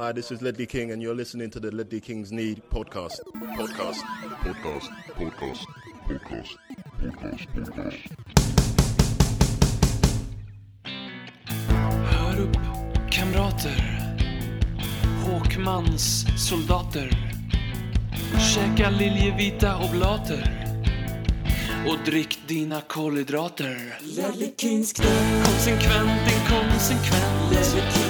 Hi, this is Ledley King, and you're listening to the Ledley Kings Need podcast. Podcast. Podcast. Podcast. Podcast. Podcast. Podcast. Hör upp, kamrater. Håkmans soldater. Käka liljevita oblater. Och drick dina kolhydrater. Konsekvent, inkonsekvent.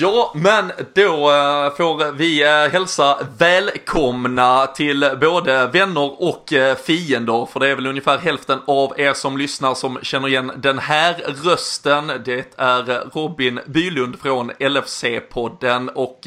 Ja, men då eh, får vi eh, hälsa välkomna till både vänner och eh, fiender. För det är väl ungefär hälften av er som lyssnar som känner igen den här rösten. Det är Robin Bylund från LFC-podden och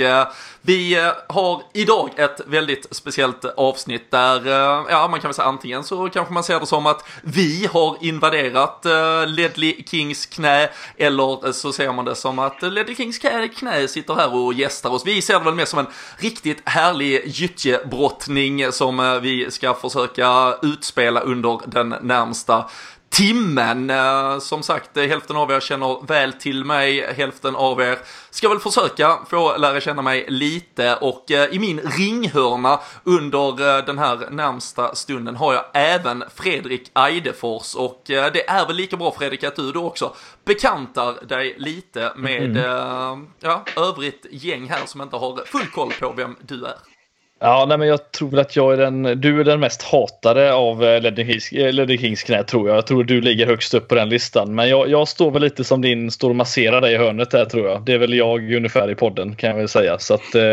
vi har idag ett väldigt speciellt avsnitt där, ja man kan väl säga antingen så kanske man ser det som att vi har invaderat Ledley Kings knä eller så ser man det som att Ledley Kings knä, knä sitter här och gästar oss. Vi ser det väl mer som en riktigt härlig gyttjebrottning som eh, vi ska försöka utspela under den närmsta timmen. Eh, Som sagt, eh, hälften av er känner väl till mig, hälften av er ska väl försöka få lära känna mig lite och eh, i min ringhörna under den här närmsta stunden har jag även Fredrik Eidefors och det är väl lika bra Fredrik att du då också bekantar dig lite med eh, ja, övrigt gäng här som inte har full koll på vem du är. Ja, nej, men jag tror väl att jag är den, du är den mest hatade av eh, eh, Ledder Kings, knä tror jag. Jag tror du ligger högst upp på den listan. Men jag, jag står väl lite som din, står och masserar dig i hörnet där tror jag. Det är väl jag ungefär i podden kan jag väl säga. Så att eh,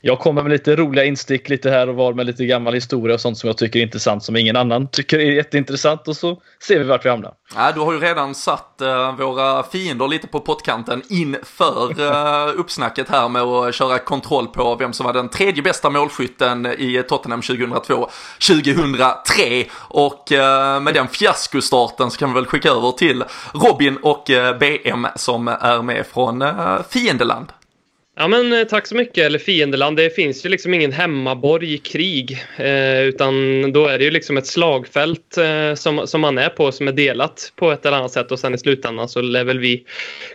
jag kommer med lite roliga instick lite här och var med lite gammal historia och sånt som jag tycker är intressant som ingen annan tycker är jätteintressant och så ser vi vart vi hamnar. Ja, du har ju redan satt eh, våra fiender lite på pottkanten inför eh, uppsnacket här med att köra kontroll på vem som var den tredje bästa målskytten i Tottenham 2002-2003. Och eh, med den fiaskostarten så kan vi väl skicka över till Robin och eh, BM som är med från eh, fiendeland. Ja men eh, tack så mycket, eller fiendeland. Det finns ju liksom ingen hemmaborg i krig. Eh, utan då är det ju liksom ett slagfält eh, som, som man är på som är delat på ett eller annat sätt och sen i slutändan så lär väl vi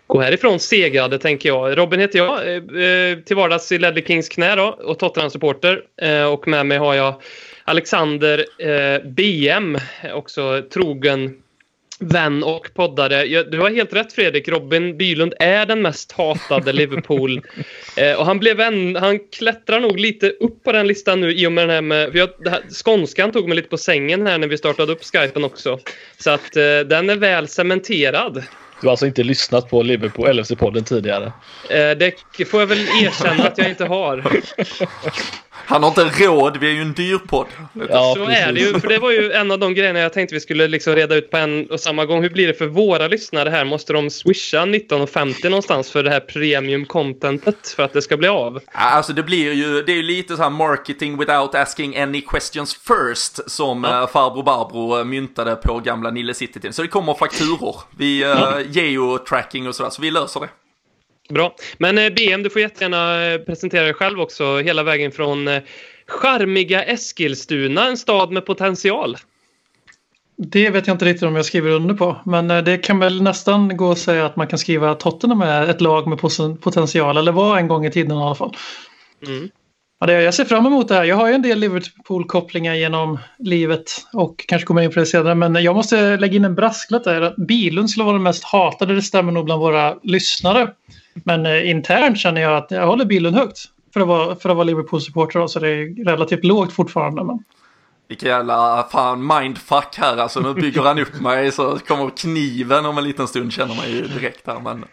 gå härifrån segrade tänker jag. Robin heter jag, eh, eh, till vardags i Ledley Kings knä då och Tottenham-supporter. Eh, och med mig har jag Alexander eh, BM, också trogen vän och poddare. Ja, Du har helt rätt Fredrik. Robin Bylund är den mest hatade Liverpool. eh, och han blev en, han klättrar nog lite upp på den listan nu i och med den här med, för jag, här, skånskan tog mig lite på sängen här när vi startade upp skypen också. Så att eh, den är väl cementerad. Du har alltså inte lyssnat på Liverpool LFC-podden tidigare? Eh, det får jag väl erkänna att jag inte har. Han har inte råd, vi är ju en dyr podd. Ja, Så är det ju, för det var ju en av de grejerna jag tänkte vi skulle liksom reda ut på en och samma gång. Hur blir det för våra lyssnare här? Måste de swisha 19,50 någonstans för det här premium contentet för att det ska bli av? Ja, Alltså det blir ju, det är ju lite så här marketing without asking any questions first som ja. farbror Barbro eh, myntade på gamla Nille City. Så det kommer fakturor. Vi uh, geotracking och sådär, så vi löser det. Bra. Men eh, BM, du får jättegärna eh, presentera dig själv också hela vägen från eh, charmiga Eskilstuna, en stad med potential. Det vet jag inte riktigt om jag skriver under på. Men det kan väl nästan gå att säga att man kan skriva att Tottenham är ett lag med potential. Eller var en gång i tiden i alla fall. Mm. Ja, det, jag ser fram emot det här. Jag har ju en del Liverpool-kopplingar genom livet och kanske kommer in på det senare. Men jag måste lägga in en brasklapp där. Att Bilund skulle vara den mest hatade. Det stämmer nog bland våra lyssnare. Men eh, internt känner jag att jag håller Bilund högt. För att vara, för att vara Liverpool-supporter så det är relativt lågt fortfarande. Men... Vilken jävla fan mindfuck här alltså. Nu bygger han upp mig så kommer kniven om en liten stund känner man ju direkt här. Men,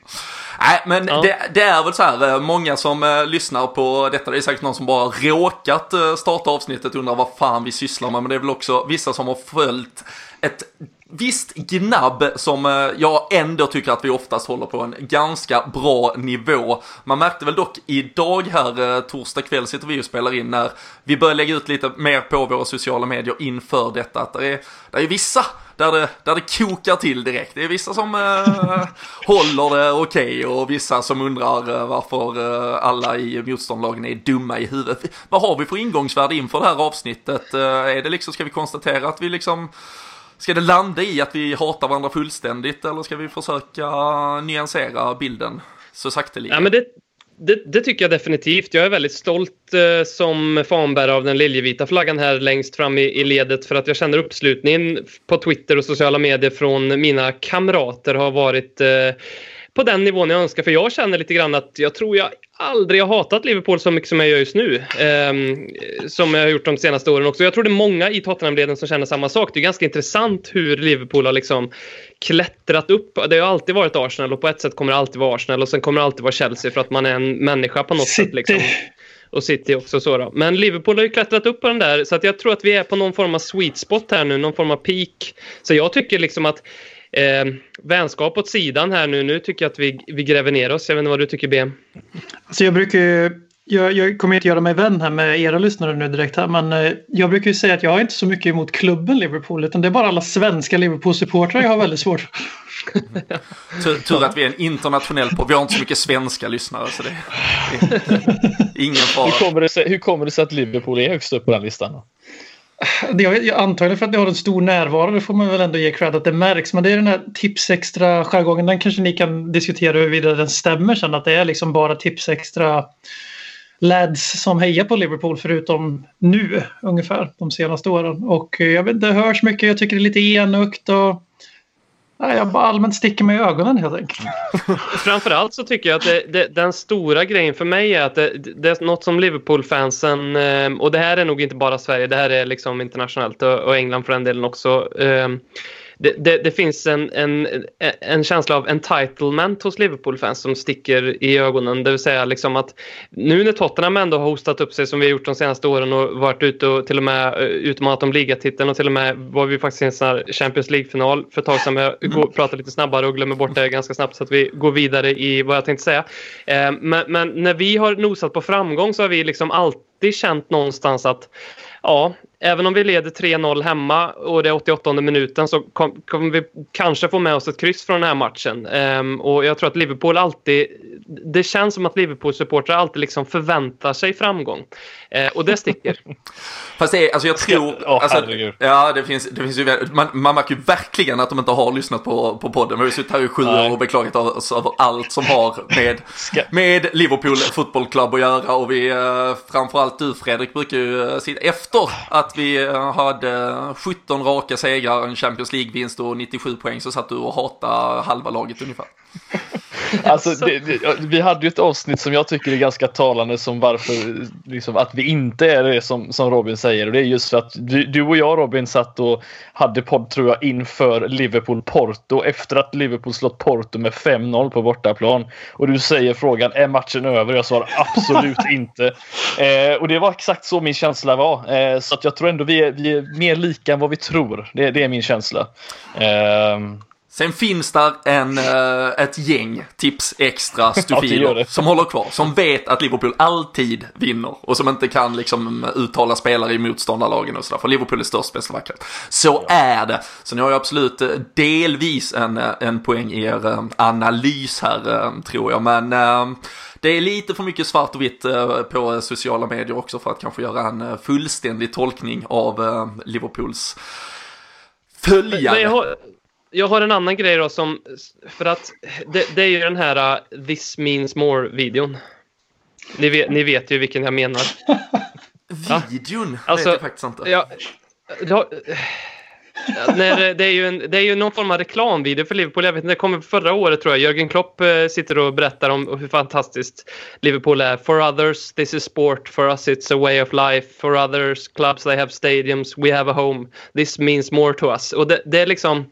nej, men Ja. det, det är väl så här, eh, många som eh, lyssnar på detta, det är säkert någon som bara råkat eh, starta avsnittet och undrar vad fan vi sysslar med. Men det är väl också vissa som har följt ett visst gnabb som eh, jag ändå tycker att vi oftast håller på en ganska bra nivå. Man märkte väl dock idag här, eh, torsdag kväll sitter vi och spelar in när vi börjar lägga ut lite mer på våra sociala medier inför detta att det är, det är vissa där det, där det kokar till direkt. Det är vissa som eh, håller det okej okay, och vissa som undrar eh, varför eh, alla i motståndarlagen är dumma i huvudet. Vad har vi för ingångsvärde inför det här avsnittet? Eh, är det liksom, ska vi konstatera att vi liksom Ska det landa i att vi hatar varandra fullständigt eller ska vi försöka nyansera bilden så sakteliga? Ja, men det, det, det, tycker jag definitivt. Jag är väldigt stolt eh, som fanbärare av den liljevita flaggan här längst fram i, i, ledet för att jag känner uppslutningen på Twitter och sociala medier från mina kamrater har varit eh, på den nivån jag önskar. För jag känner lite grann att jag tror jag aldrig har hatat Liverpool så mycket som jag gör just nu. Eh, som jag har gjort de senaste åren också. Jag tror det är många i Tottenham-leden som känner samma sak. Det är ganska intressant hur Liverpool har liksom klättrat upp. Det har alltid varit Arsenal och på ett sätt kommer det alltid vara Arsenal och sen kommer det alltid vara Chelsea för att man är en människa på något City. sätt. Liksom. Och City också så då. Men Liverpool har ju klättrat upp på den där så att jag tror att vi är på någon form av sweet spot här nu, någon form av peak. Så jag tycker liksom att Eh, vänskap åt sidan här nu. Nu tycker jag att vi, vi gräver ner oss. Jag vet inte vad du tycker BM? Alltså jag brukar jag, jag kommer inte göra mig vän här med era lyssnare nu direkt här men eh, jag brukar ju säga att jag har inte så mycket emot klubben Liverpool utan det är bara alla svenska Liverpool-supportrar jag har väldigt svårt tur, tur att vi är en internationell på. Vi har inte så mycket svenska lyssnare så det, det ingen fara. Hur kommer, det sig, hur kommer det sig att Liverpool är högst upp på den listan? Det antagligen för att ni har en stor närvaro, det får man väl ändå ge cred att det märks. Men det är den här tipsextra jargongen, den kanske ni kan diskutera huruvida den stämmer sen. Att det är liksom bara tipsextra lads som hejar på Liverpool förutom nu ungefär de senaste åren. Och jag vet, det hörs mycket, jag tycker det är lite enögt och Nej, jag bara allmänt sticker mig i ögonen helt enkelt. Framförallt så tycker jag att det, det, den stora grejen för mig är att det, det är något som Liverpool-fansen, eh, och det här är nog inte bara Sverige, det här är liksom internationellt och England för den delen också. Eh, det, det, det, finns en, en, en känsla av entitlement hos Liverpool-fans som sticker i ögonen. Det vill säga liksom att nu när Tottenham ändå har hostat upp sig som vi har gjort de senaste åren och varit ute och till och med eh, utmanat om ligatiteln och till och med var vi faktiskt i en sån Champions League-final för ett tag sedan. Jag går, pratar lite snabbare och glömmer bort det ganska snabbt så att vi går vidare i vad jag tänkte säga. Eh, men, men när vi har nosat på framgång så har vi liksom alltid känt någonstans att ja, även om vi leder 3-0 hemma och det är 88 minuten så kommer vi kanske få med oss ett kryss från den här matchen. Um, och jag tror att Liverpool alltid... Det känns som att Liverpool-supportrar alltid liksom förväntar sig framgång. Uh, och det sticker. Fast det är, alltså jag tror... Oh, alltså, ja, det finns, det finns ju... Man, man märker ju verkligen att de inte har lyssnat på, på podden. Vi har ju suttit här i sju år och beklagat oss över allt som har med, med Liverpool Football Club att göra. Och vi, uh, framförallt du Fredrik, brukar ju uh, sitta efter att vi eh, hade 17 raka segrar, en Champions League-vinst och 97 poäng så satt du och hatade halva laget ungefär. Alltså, det, det, vi hade ju ett avsnitt som jag tycker är ganska talande som varför liksom, att vi inte är det som, som Robin säger. Och det är just för att du, du och jag Robin satt och hade podd tror jag inför Liverpool-Porto efter att Liverpool slått Porto med 5-0 på bortaplan. Och du säger frågan är matchen över? Jag svarar absolut inte. Eh, och det var exakt så min känsla var. Eh, så att jag tror ändå vi är, vi är mer lika än vad vi tror. Det, det är min känsla. Eh, Sen finns där en, uh, ett gäng tips extra stufiler ja, som håller kvar. Som vet att Liverpool alltid vinner. Och som inte kan liksom uttala spelare i motståndarlagen och sådär. För Liverpool är störst, bäst och vackrast. Så ja. är det. Så ni har ju absolut eh, delvis en, eh, en poäng i er analys här, tror jag. Men det är lite för mycket svart och vitt på sociala medier också för att kanske göra en fullständig tolkning av Liverpools följare jag har en annan grej då som, för att det, det är ju den här uh, This means more-videon. Ni vet, ni vet ju vilken jag menar. Videon? Ja. Alltså, jag faktiskt inte. Ja, ja, när, det, är ju en, det är ju någon form av reklamvideo för Liverpool. Jag vet inte, det kom förra året tror jag. Jörgen Klopp eh, sitter och berättar om hur fantastiskt Liverpool är. For others this is sport, for us it's a way of life. For others clubs they have stadiums, we have a home. This means more to us. Och det, det är liksom...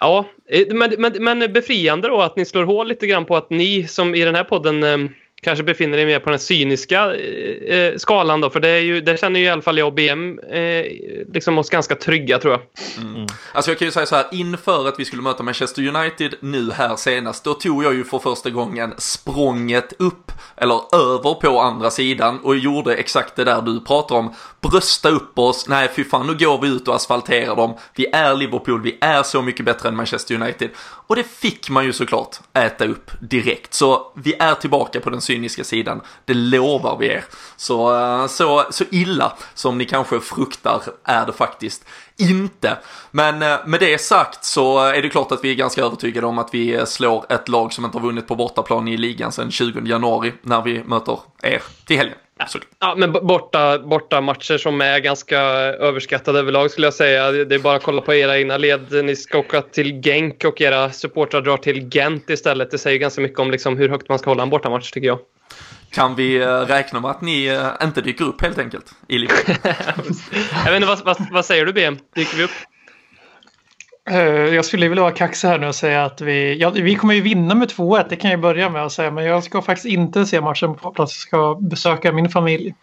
Ja, eh, men, men, men befriande då att ni slår hål lite grann på att ni som i den här podden eh, kanske befinner dig mer på den cyniska eh, skalan då. För det, är ju, det känner ju i alla fall jag och BM eh, liksom oss ganska trygga tror jag. Mm. Alltså jag kan ju säga så här, inför att vi skulle möta Manchester United nu här senast, då tog jag ju för första gången språnget upp, eller över på andra sidan och gjorde exakt det där du pratar om. Brösta upp oss, nej fy fan nu går vi ut och asfalterar dem, vi är Liverpool, vi är så mycket bättre än Manchester United. Och det fick man ju såklart äta upp direkt, så vi är tillbaka på den cyniska cyniska sidan, det lovar vi er. Så, eh, så, så illa som ni kanske fruktar är det faktiskt inte. Men eh, med det sagt så är det klart att vi är ganska övertygade om att vi slår ett lag som inte har vunnit på bortaplan i ligan sedan 20 januari när vi möter er till helgen. Ja, men borta, borta matcher som är ganska överskattade överlag skulle jag säga. Det är bara att kolla på era egna led. Ni ska åka till Genk och era supportrar drar till Gent istället. Det säger ganska mycket om liksom hur högt man ska hålla en bortamatch tycker jag. Kan vi eh, räkna med att ni eh, inte dyker upp helt enkelt i ligan? jag vet inte, vad, vad, vad säger du BM? Dyker vi upp? Eh, jag skulle vilja vara kaxig här nu och säga att vi, ja, vi kommer ju vinna med 2-1, det kan jag börja med att säga. Men jag ska faktiskt inte se matchen på plats. Jag ska besöka min familj.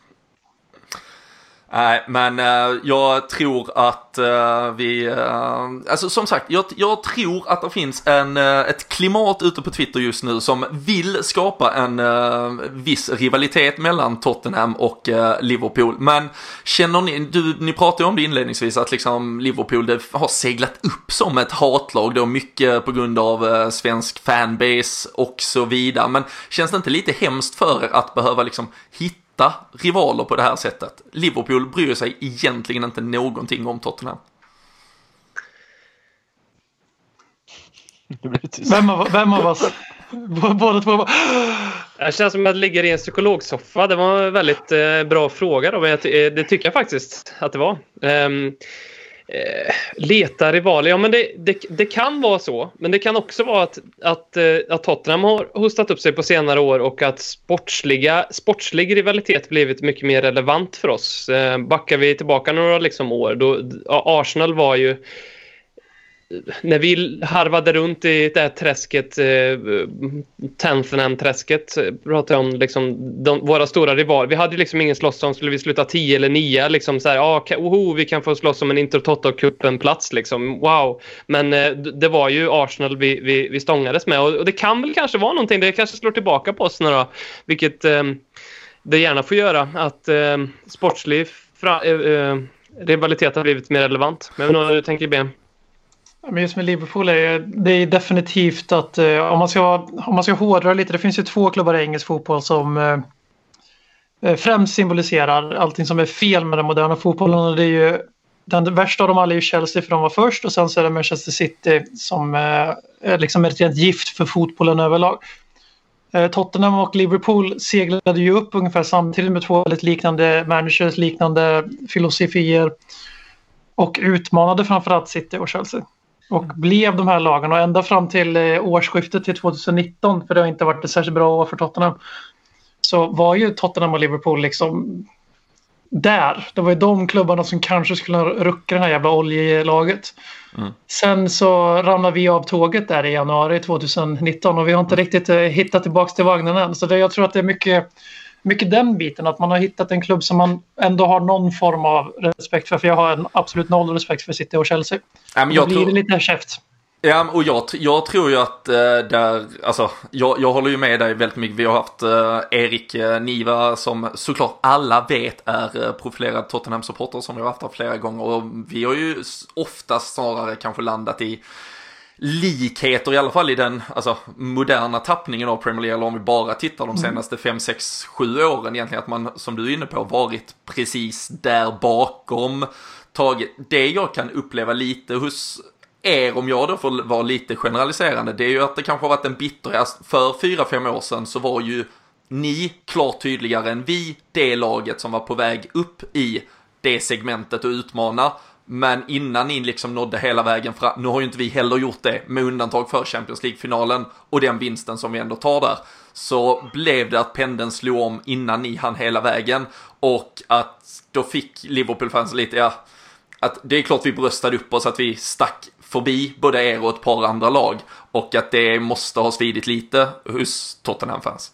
Nej, men uh, jag tror att uh, vi, uh, alltså som sagt, jag, jag, tror att det finns en, ett klimat ute på Twitter just nu som vill skapa en viss rivalitet mellan Tottenham och Liverpool. Men känner ni, du, ni pratade ju om det inledningsvis, att liksom Liverpool det har seglat upp som ett hatlag då, mycket på grund av svensk fanbase och så vidare. Men känns det inte lite hemskt för er att behöva liksom hitta rivaler på det här sättet. Liverpool bryr sig egentligen inte någonting om Tottenham. Vem av, vem av oss? Båda två Det känns som att jag ligger i en psykologsoffa. Det var en väldigt eh, bra fråga. Då, men jag, det tycker jag faktiskt att det var. Um, Eh, leta rivaler, ja men det, det, det, kan vara så. Men det kan också vara att, att, eh, att Tottenham har hostat upp sig på senare år och att sportsliga, sportslig rivalitet blivit mycket mer relevant för oss. Eh, backar vi tillbaka några liksom år, då, Arsenal var ju när vi harvade runt i det här träsket, eh, Tenthenen-träsket, pratade om liksom de, våra stora rivaler. Vi hade liksom ingen slåss om, skulle vi sluta 10 eller 9, liksom så här, ah, oho, vi kan få slåss om en Intertoto-cupen-plats liksom, wow. Men eh, det var ju Arsenal vi, vi, vi stångades med och, och, det kan väl kanske vara någonting, det kanske slår tillbaka på oss nu då, vilket eh, det gärna får göra, att eh, sportslig fra, eh, eh, rivalitet har blivit mer relevant. Men vad du tänker Ben? Men just med Liverpool är det är definitivt att eh, om, man ska, om man ska hårdra lite, det finns ju två klubbar i engelsk fotboll som eh, eh, främst symboliserar allting som är fel med den moderna fotbollen. Och det är ju, den värsta av dem alla är ju Chelsea för de var först och sen så är det Manchester City som är liksom ett rent gift för fotbollen överlag. Tottenham och Liverpool seglade ju upp ungefär samtidigt med två väldigt liknande managers, liknande filosofier och utmanade framförallt City och Chelsea. Och blev de här lagen och ända fram till eh, årsskiftet till 2019, för det har inte varit ett särskilt bra år för Tottenham, så var ju Tottenham och Liverpool liksom där. Det var ju de klubbarna som kanske skulle rucka det här jävla oljelaget. Mm. Sen så ramlade vi av tåget där i januari 2019 och vi har inte riktigt eh, hittat tillbaka till vagnen än. Så det, jag tror att det är mycket mycket den biten, att man har hittat en klubb som man ändå har någon form av respekt för. För jag har en absolut noll respekt för City och Chelsea. Ja, men jag Då blir tror... det lite käft. Ja, och jag, jag tror ju att äh, där, alltså, jag, jag håller ju med dig väldigt mycket. Vi har haft äh, Erik äh, Niva som såklart alla vet är äh, profilerad Tottenham-supporter som vi har haft här flera gånger. Och vi har ju oftast snarare kanske landat i likheter i alla fall i den alltså, moderna tappningen av Premier League, eller om vi bara tittar de mm. senaste 5, 6, 7 åren egentligen, att man som du är inne på varit precis där bakom taget. Det jag kan uppleva lite hos er, om jag då får vara lite generaliserande, det är ju att det kanske har varit en bitterhet. För 4-5 år sedan så var ju ni klart tydligare än vi det laget som var på väg upp i det segmentet och utmana. Men innan ni liksom nådde hela vägen fram, nu har ju inte vi heller gjort det med undantag för Champions League-finalen och den vinsten som vi ändå tar där, så blev det att pendeln slog om innan ni hann hela vägen och att då fick Liverpool-fans lite, ja, att det är klart vi bröstade upp oss att vi stack förbi både er och ett par andra lag och att det måste ha svidit lite hos Tottenham-fans.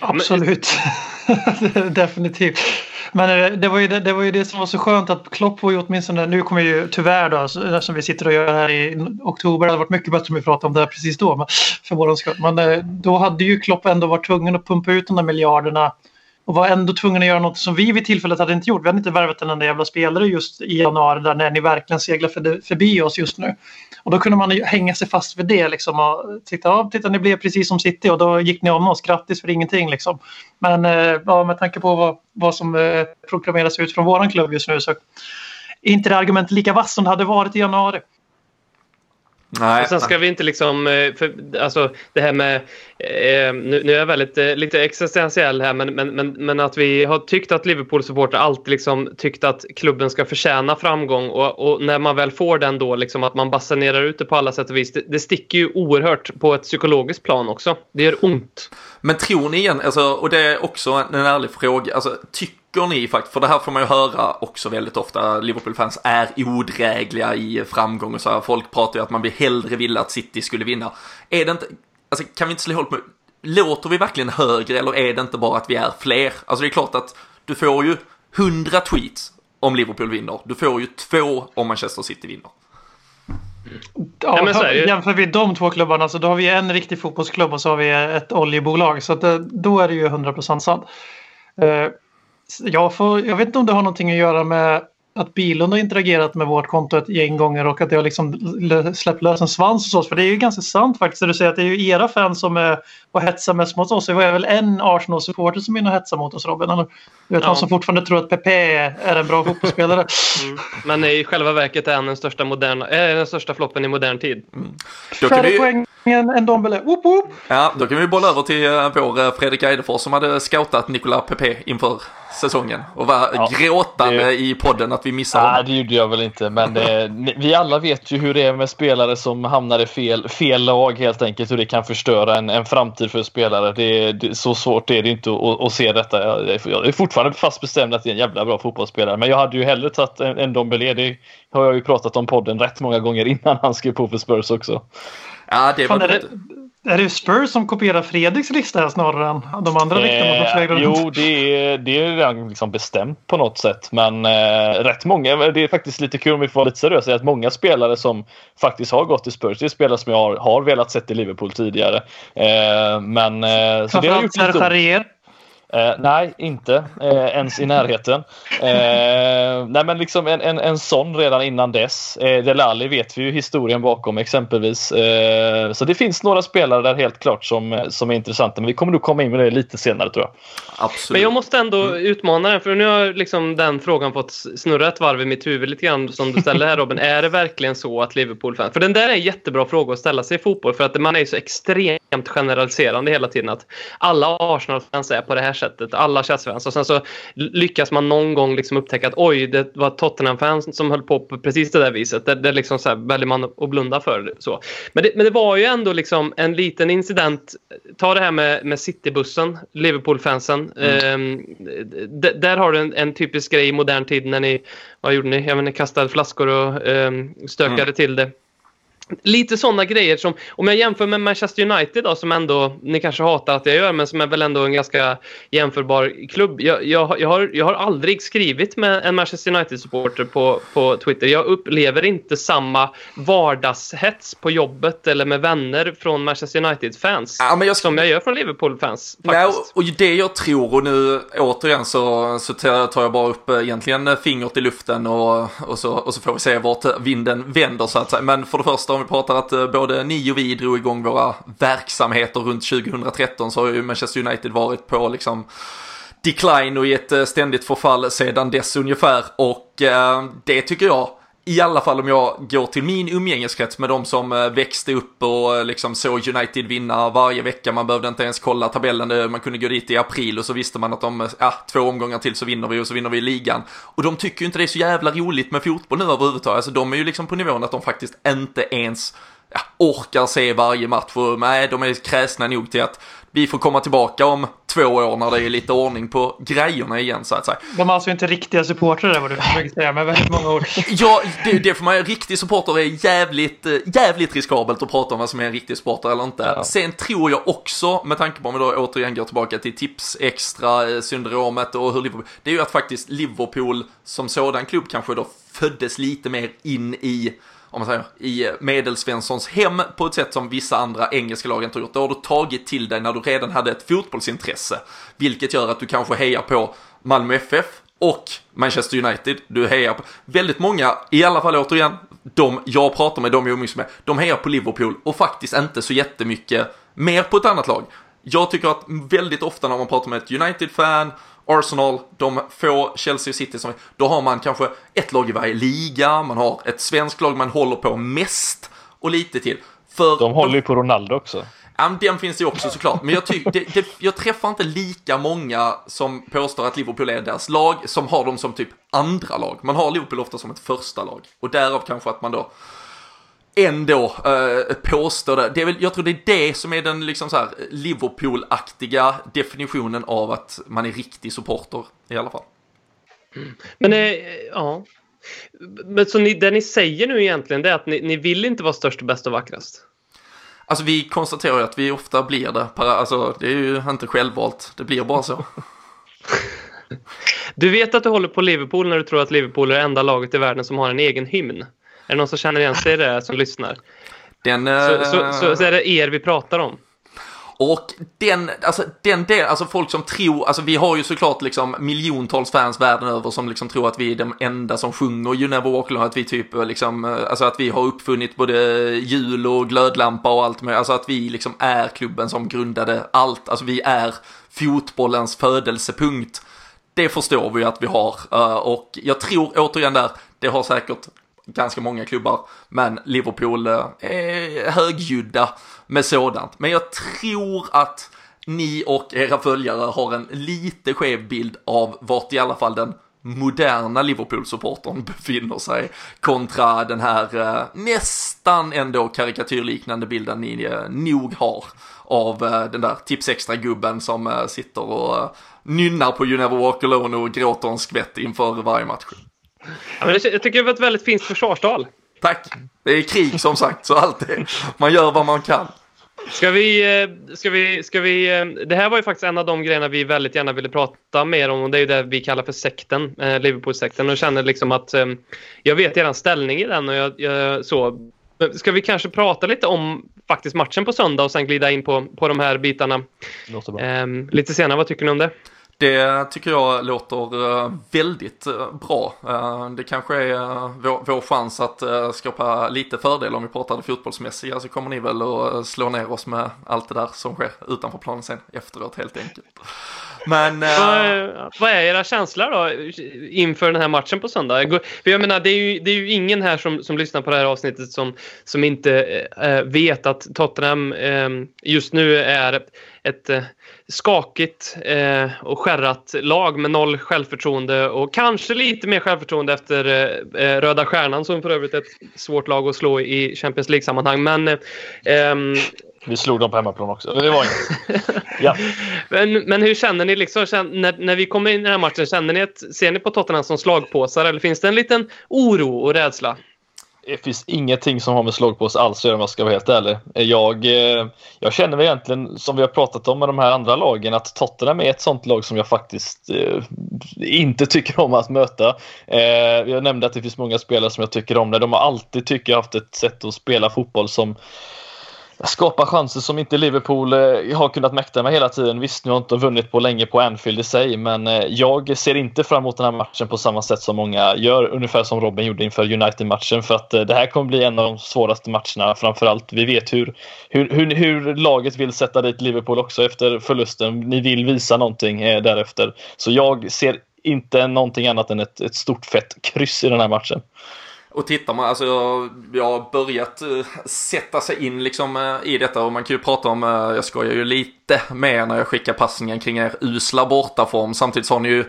Absolut. Definitivt. Men eh, det var, ju det, det var ju det som var så skönt att Klopp var ju åtminstone, nu kommer ju tyvärr då, alltså, som vi sitter och gör här i oktober, det hade varit mycket bättre om vi pratade om det här precis då, men, för vår skull. Men eh, då hade ju Klopp ändå varit tvungen att pumpa ut de där miljarderna och var ändå tvungen att göra något som vi vid tillfället hade inte gjort. Vi hade inte värvat en enda jävla spelare just i januari där när ni verkligen seglar förbi oss just nu. Och då kunde man hänga sig fast vid det liksom och titta, ja, titta ni blev precis som City och då gick ni om oss, grattis för ingenting liksom. Men eh, ja, med tanke på vad, vad som eh, proklameras ut från våran klubb just nu så är inte det argumentet lika vass som det hade varit i januari. Nej, och sen ska vi inte liksom, eh, för, alltså det här med, eh, nu, nu, är jag väldigt eh, lite existentiell här, men, men, men, men att vi har tyckt att Liverpool-supporter alltid liksom tyckt att klubben ska förtjäna framgång och, och, när man väl får den då, liksom att man basunerar ut det på alla sätt och vis, det, det sticker ju oerhört på ett psykologiskt plan också. Det gör ont. Men tror ni igen, alltså, och det är också en ärlig fråga, alltså, tycker tycker ni faktiskt, för det här får man ju höra också väldigt ofta, Liverpool-fans är odrägliga i framgång och så här. Folk pratar ju att man vill hellre vilja att City skulle vinna. Är det inte, alltså kan vi inte slå ihop med, låter vi verkligen högre eller är det inte bara att vi är fler? Alltså det är klart att du får ju hundra tweets om Liverpool vinner. Du får ju två om Manchester City vinner. Ja, men så är det. Jämför vi de två klubbarna så då har vi en riktig fotbollsklubb och så har vi ett oljebolag. Så att, då är det ju 100% sant. Uh, jag, får, jag vet inte om det har någonting att göra med att Bilund har interagerat med vårt konto ett gäng gånger och att det har liksom släppt lös en svans hos oss. För det är ju ganska sant faktiskt. Du säger att det är ju era fans som är och hetsar mest mot oss. Det var väl en Arsenal-supporter som är inne och hetsar mot oss Robin? Eller? Du vet ja. han som fortfarande tror att Pepe är en bra fotbollsspelare. Mm. Men i själva verket är han den största, moderna, äh, den största floppen i modern tid. Mm. Färre vi... poäng än Dombele. Woop, woop. Ja, då kan vi bolla över till eh, vår eh, Fredrik Eidefors som hade scoutat Nicolas Pepe inför säsongen och var ja, gråtande det... i podden att vi missade honom. Nej, det gjorde jag väl inte, men det, vi alla vet ju hur det är med spelare som hamnar i fel, fel lag helt enkelt, hur det kan förstöra en, en framtid för spelare. Det, det, så svårt är det inte att, att se detta. Jag, jag är fortfarande fast bestämd att det är en jävla bra fotbollsspelare, men jag hade ju hellre tagit en, en Dombele. Det har jag ju pratat om podden rätt många gånger innan han skrev på för Spurs också. Ja, det var... Fan, är det Spurs som kopierar Fredriks lista här snarare än de andra eh, Jo, det är, det är redan liksom bestämt på något sätt. Men eh, rätt många, det är faktiskt lite kul om vi får vara lite seriösa, att många spelare som faktiskt har gått till Spurs, det är spelare som jag har, har velat sett i Liverpool tidigare. Eh, men... Eh, så det har gjort lite... Eh, nej, inte eh, ens i närheten. Eh, nej, men liksom en, en, en sån redan innan dess. Eh, Delali vet vi ju historien bakom exempelvis. Eh, så det finns några spelare där helt klart som, som är intressanta. Men vi kommer nog komma in med det lite senare tror jag. Absolut. Men jag måste ändå mm. utmana den, för nu har liksom den frågan fått snurra ett varv i mitt huvud lite grann som du ställer här Robin. är det verkligen så att Liverpool-fans... För den där är en jättebra fråga att ställa sig i fotboll för att man är så extremt generaliserande hela tiden att alla Arsenal-fans är på det här sättet, alla Chelsea-fans. Och sen så lyckas man någon gång liksom upptäcka att oj, det var Tottenham-fans som höll på på precis det där viset. Det, det liksom så här, väljer man att blunda för. Så. Men, det, men det var ju ändå liksom en liten incident. Ta det här med, med Citybussen, Liverpool-fansen. Mm. Eh, där har du en, en, typisk grej i modern tid när ni, vad gjorde ni? Jag menar, kastade flaskor och eh, stökade mm. till det. Lite sådana grejer som, om jag jämför med Manchester United då, som ändå, ni kanske hatar att jag gör, men som är väl ändå en ganska jämförbar klubb. Jag, jag, jag, har, jag har aldrig skrivit med en Manchester United-supporter på, på Twitter. Jag upplever inte samma vardagshets på jobbet eller med vänner från Manchester United-fans ja, jag... som jag gör från Liverpool-fans. Nej, och, och det jag tror, och nu återigen så, så tar jag bara upp egentligen fingret i luften och, och, så, och så får vi se vart vinden vänder så att säga. Men för det första om vi pratar att eh, både ni och vi drog igång våra verksamheter runt 2013 så har ju Manchester United varit på liksom decline och i ett eh, ständigt förfall sedan dess ungefär. Och eh, det tycker jag i alla fall om jag går till min umgängeskrets med de som eh, växte upp och eh, liksom såg United vinna varje vecka. Man behövde inte ens kolla tabellen, eh, man kunde gå dit i april och så visste man att om ja, två omgångar till så vinner vi och så vinner vi ligan. Och de tycker ju inte det är så jävla roligt med fotboll nu överhuvudtaget. Alltså de är ju liksom på nivån att de faktiskt inte ens ja, orkar se varje match och nej, de är kräsna nog till att vi får komma tillbaka om två år när det är lite ordning på grejerna igen så att säga. De är alltså inte riktiga supportrar är vad du försöker säga med väldigt många ord. Ja, det, det får man Riktig supporter är jävligt, eh, jävligt riskabelt att prata om vad som är en riktig supporter eller inte. Ja. Sen tror jag också, med tanke på om vi då återigen går tillbaka till tips extra eh, syndromet och hur Liverpool, det är ju att faktiskt Liverpool som sådan klubb kanske då föddes lite mer in i om man säger, i medelsvenssons hem på ett sätt som vissa andra engelska lag inte har gjort. Då har du tagit till dig när du redan hade ett fotbollsintresse, vilket gör att du kanske hejar på Malmö FF och Manchester United. Du hejar på väldigt många, i alla fall återigen, de jag pratar med, de jag umgås med, de hejar på Liverpool och faktiskt inte så jättemycket mer på ett annat lag. Jag tycker att väldigt ofta när man pratar med ett United-fan, Arsenal, de få Chelsea och City som då har man kanske ett lag i varje liga, man har ett svenskt lag man håller på mest och lite till. För De håller ju på Ronaldo också. Ja, den finns ju också såklart, men jag, tycker det, det, jag träffar inte lika många som påstår att Liverpool är deras lag, som har dem som typ andra lag. Man har Liverpool ofta som ett första lag, och därav kanske att man då ändå eh, påstår det. det är väl, jag tror det är det som är den liksom så Liverpool-aktiga definitionen av att man är riktig supporter i alla fall. Men eh, ja. Men så ni, det ni säger nu egentligen det är att ni, ni vill inte vara störst, bäst och vackrast? Alltså vi konstaterar ju att vi ofta blir det, alltså det är ju inte självvalt, det blir bara så. Du vet att du håller på Liverpool när du tror att Liverpool är det enda laget i världen som har en egen hymn. Är det någon som känner igen sig i det som lyssnar? Den, Så, eh, så, så, så är det er vi pratar om. Och den, alltså den del, alltså folk som tror, alltså vi har ju såklart liksom miljontals fans världen över som liksom tror att vi är de enda som sjunger You Never Walk Alone, att vi typ liksom, eh, alltså att vi har uppfunnit både jul och glödlampa och allt med, alltså att vi liksom är klubben som grundade allt, alltså vi är fotbollens födelsepunkt. Det förstår vi att vi har eh, och jag tror återigen där, det har säkert ganska många klubbar, men Liverpool eh, är högljudda med sådant. Men jag tror att ni och era följare har en lite skev bild av vart i alla fall den moderna Liverpool-supportern befinner sig kontra den här eh, nästan ändå karikatyrliknande bilden ni eh, nog har av eh, den där tipsextra-gubben som eh, sitter och eh, nynnar på You Never Walk Alone och gråter en skvätt inför varje match. Ja, men jag, tycker det var ett väldigt fint försvarstal. Tack! Det är krig som sagt, så allt det, man gör vad man kan. Ska vi, eh, ska vi, ska vi, eh, det här var ju faktiskt en av de grejerna vi väldigt gärna ville prata mer om och det är ju det vi kallar för sekten, eh, Liverpool-sekten och känner liksom att eh, jag vet er ställning i den och jag, jag, så. Ska vi kanske prata lite om faktiskt matchen på söndag och sen glida in på, på de här bitarna eh, lite senare. Vad tycker ni om det? Det tycker jag låter eh, väldigt eh, bra. Eh, det kanske är vår, vår chans att skapa lite fördel om vi pratar det fotbollsmässiga så kommer ni väl att slå ner oss med allt det där som sker utanför planen sen efteråt helt enkelt. Men Vad, är- vad är era känslor då inför den här matchen på söndag? Jag För jag menar, det är ju, det är ju ingen här som, som lyssnar på det här avsnittet som, som inte äh, vet att Tottenham äh, just nu är ett, ett skakigt eh, och skärrat lag med noll självförtroende och kanske lite mer självförtroende efter eh, eh, Röda Stjärnan som för övrigt är ett svårt lag att slå i Champions League-sammanhang. Men eh, ehm, Vi slog dem på hemmaplan också. Det var inget. Ja. Men, men hur känner ni liksom, när, när vi kommer in i den här matchen? Känner ni att, ser ni på Tottenham som slagpåsar eller finns det en liten oro och rädsla? Det finns ingenting som har med slagpåse alls att göra om jag ska vara helt ärlig. Jag, eh, jag känner väl egentligen, som vi har pratat om med de här andra lagen, att Tottenham är ett sånt lag som jag faktiskt eh, inte tycker om att möta. Eh, jag nämnde att det finns många spelare som jag tycker om det. De har alltid, tycker jag, haft ett sätt att spela fotboll som skapar chanser som inte Liverpool eh, har kunnat mäkta med hela tiden. Visst, nu har inte vunnit på länge på Anfield i sig, men eh, jag ser inte fram emot den här matchen på samma sätt som många gör, ungefär som Robin gjorde inför United-matchen, för att eh, det här kommer bli en av de svåraste matcherna framförallt. Vi vet hur, hur, hur, hur laget vill sätta dit Liverpool också efter förlusten. Ni vill visa någonting därefter. Så jag ser inte någonting annat än ett, ett stort fett kryss i den här matchen och tittar man, alltså jag har börjat uh, sätta sig in liksom uh, i detta och man kan ju prata om, uh, jag skojar ju lite med när jag skickar passningen kring er usla bortaform. Samtidigt så har ni ju,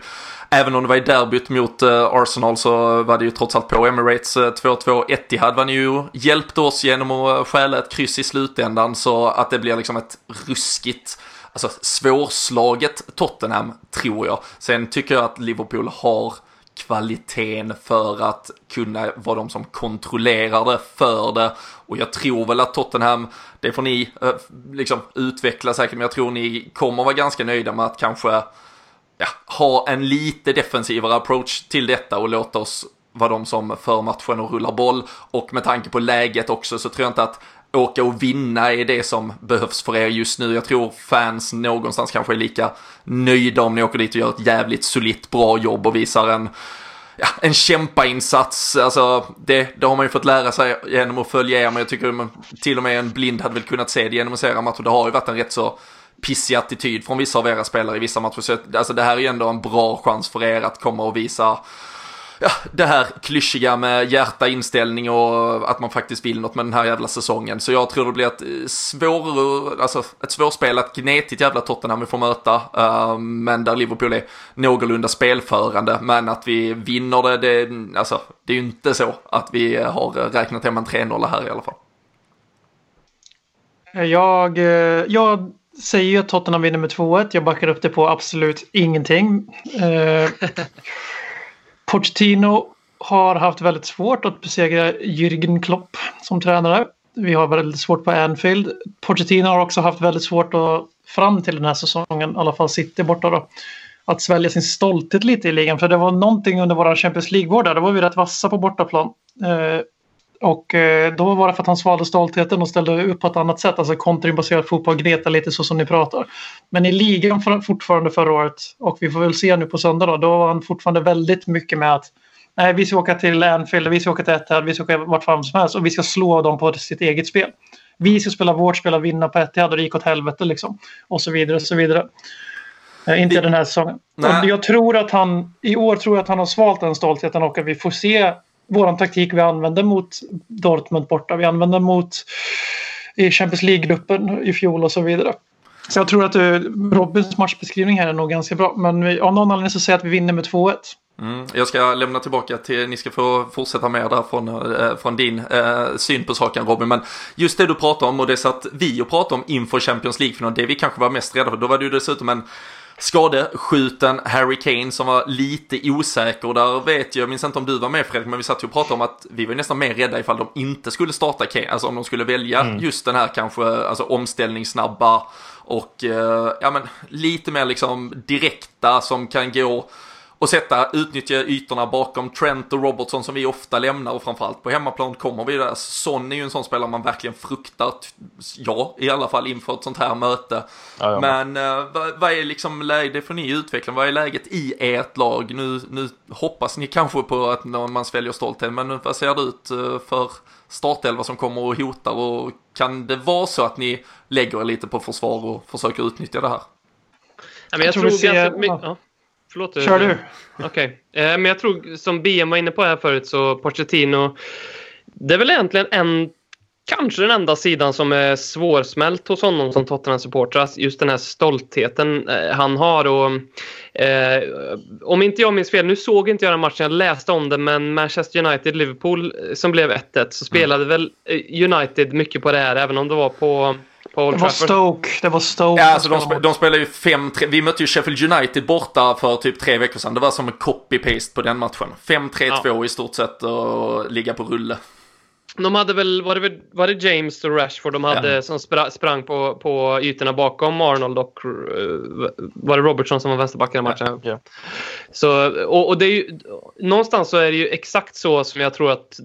även om det var i derbyt mot Arsenal så var det ju trots allt på Emirates 2-2. Etihad var ni ju hjälpte oss genom att stjäla ett kryss i slutändan så att det blir liksom ett ruskigt alltså svårslaget Tottenham tror jag. Sen tycker jag att Liverpool har kvaliteten för att kunna vara de som kontrollerar det för det. Och jag tror väl att Tottenham, det får ni eh, liksom utveckla säkert, men jag tror ni kommer vara ganska nöjda med att kanske ja, ha en lite defensivare approach till detta och låta oss vara de som för matchen och rullar boll. Och med tanke på läget också så tror jag inte att åka och vinna är det som behövs för er just nu. Jag tror fans någonstans kanske är lika nöjda om ni åker dit och gör ett jävligt solitt bra jobb och visar en ja, en kämpainsats, alltså det, det har man ju fått lära sig genom att följa er, men jag tycker till och med en blind hade väl kunnat se det genom att se era matcher. Det har ju varit en rätt så pissig attityd från vissa av era spelare i vissa matcher, så alltså det här är ju ändå en bra chans för er att komma och visa ja, det här klyschiga med hjärta, inställning och att man faktiskt vill något med den här jävla säsongen. Så jag tror det blir ett, eh, svår, alltså ett svårspelat, gnetigt jävla Tottenham vi får möta. Uh, men där Liverpool är någorlunda spelförande. Men att vi vinner det, det, alltså, det är ju inte så att vi har räknat hem en 3-0 här i alla fall. Jag, eh, jag säger ju att Tottenham vinner med 2-1. Jag backar upp det på absolut ingenting. Pochettino har haft väldigt svårt att besegra Jürgen Klopp som tränare. Vi har väldigt svårt på Anfield. Pochettino har också haft väldigt svårt att fram till den här säsongen, i alla fall City borta då, att svälja sin stolthet lite i ligan. För det var någonting under våra Champions League-vård där, då var vi rätt vassa på bortaplan. Eh, och eh, då var det för att han svalde stoltheten och ställde upp på ett annat sätt. Alltså kontringbaserad fotboll, gneta lite så som ni pratar. Men i ligan fortfarande förra året, och vi får väl se nu på söndag då, då var han fortfarande väldigt mycket med att nej, vi ska åka till Anfield, vi ska åka till Etihad, vi ska åka vart fram som helst och vi ska slå dem på sitt eget spel. Vi ska spela vårt spel och vinna på Etihad och det gick åt helvete liksom. Och så vidare och så vidare. Eh, inte den här säsongen. Jag tror att han, i år tror jag att han har svalt den stoltheten och att vi får se vår taktik vi använde mot Dortmund borta. Vi använde mot i Champions League-gruppen i fjol och så vidare. Så jag tror att eh, uh, Robins matchbeskrivning här är nog ganska bra. Men vi, av någon anledning så säger jag att vi vinner med 2-1. Mm, jag ska lämna tillbaka till, ni ska få fortsätta med där från, eh, från din eh, syn på saken Robin. Men just det du pratar om och det satt vi och pratade om inför Champions League-finalen. det vi kanske var mest rädda för. Då var det ju dessutom en skadeskjuten Harry Kane som var lite osäker. Och där vet jag, jag minns inte om du var med Fredrik, men vi satt ju och pratade om att vi var nästan mer rädda ifall de inte skulle starta Kane. Alltså om de skulle välja mm. just den här kanske, alltså omställningssnabba och eh, ja men lite mer liksom direkta som kan gå och sätta, utnyttja ytorna bakom Trent och Robertson som vi ofta lämnar och framförallt på hemmaplan kommer vi där. Son är ju en sån spelare man verkligen fruktar, ja i alla fall inför ett sånt här möte. Ja, ja. Men uh, vad, vad, är liksom läget, det får ni utveckla, vad är läget i ert lag? Nu, nu hoppas ni kanske på att man sväljer stolthet, men vad ser det ut uh, för startelva som kommer och hotar och kan det vara så att ni lägger er lite på försvar och försöker utnyttja det här? Ja, men jag, jag tror, tror ser... ganska mycket... Ja. Förlåt. Kör du. Okej. Okay. Eh, men jag tror, som BM var inne på här förut, så Pochettino. Det är väl egentligen en, kanske den enda sidan som är svårsmält hos honom som Tottenham-supporter. Just den här stoltheten eh, han har. Och, eh, om inte jag minns fel, nu såg inte jag den matchen, jag läste om det, men Manchester United-Liverpool eh, som blev 1-1 så spelade mm. väl United mycket på det här, även om det var på det var Stoke. Det var Stoke. Ja, alltså de, sp de spelar ju 5-3. Vi mötte ju Sheffield United borta för typ tre veckor sedan. Det var som en copy-paste på den matchen. 5-3-2 ja. i stort sett och ligga på rulle. De hade väl, var det, var det James och Rashford de hade ja. som spra, sprang på, på ytorna bakom Arnold och uh, var det Robertson som var vänsterback i den matchen? Ja. Så, och, och det är ju, någonstans så är det ju exakt så som jag tror att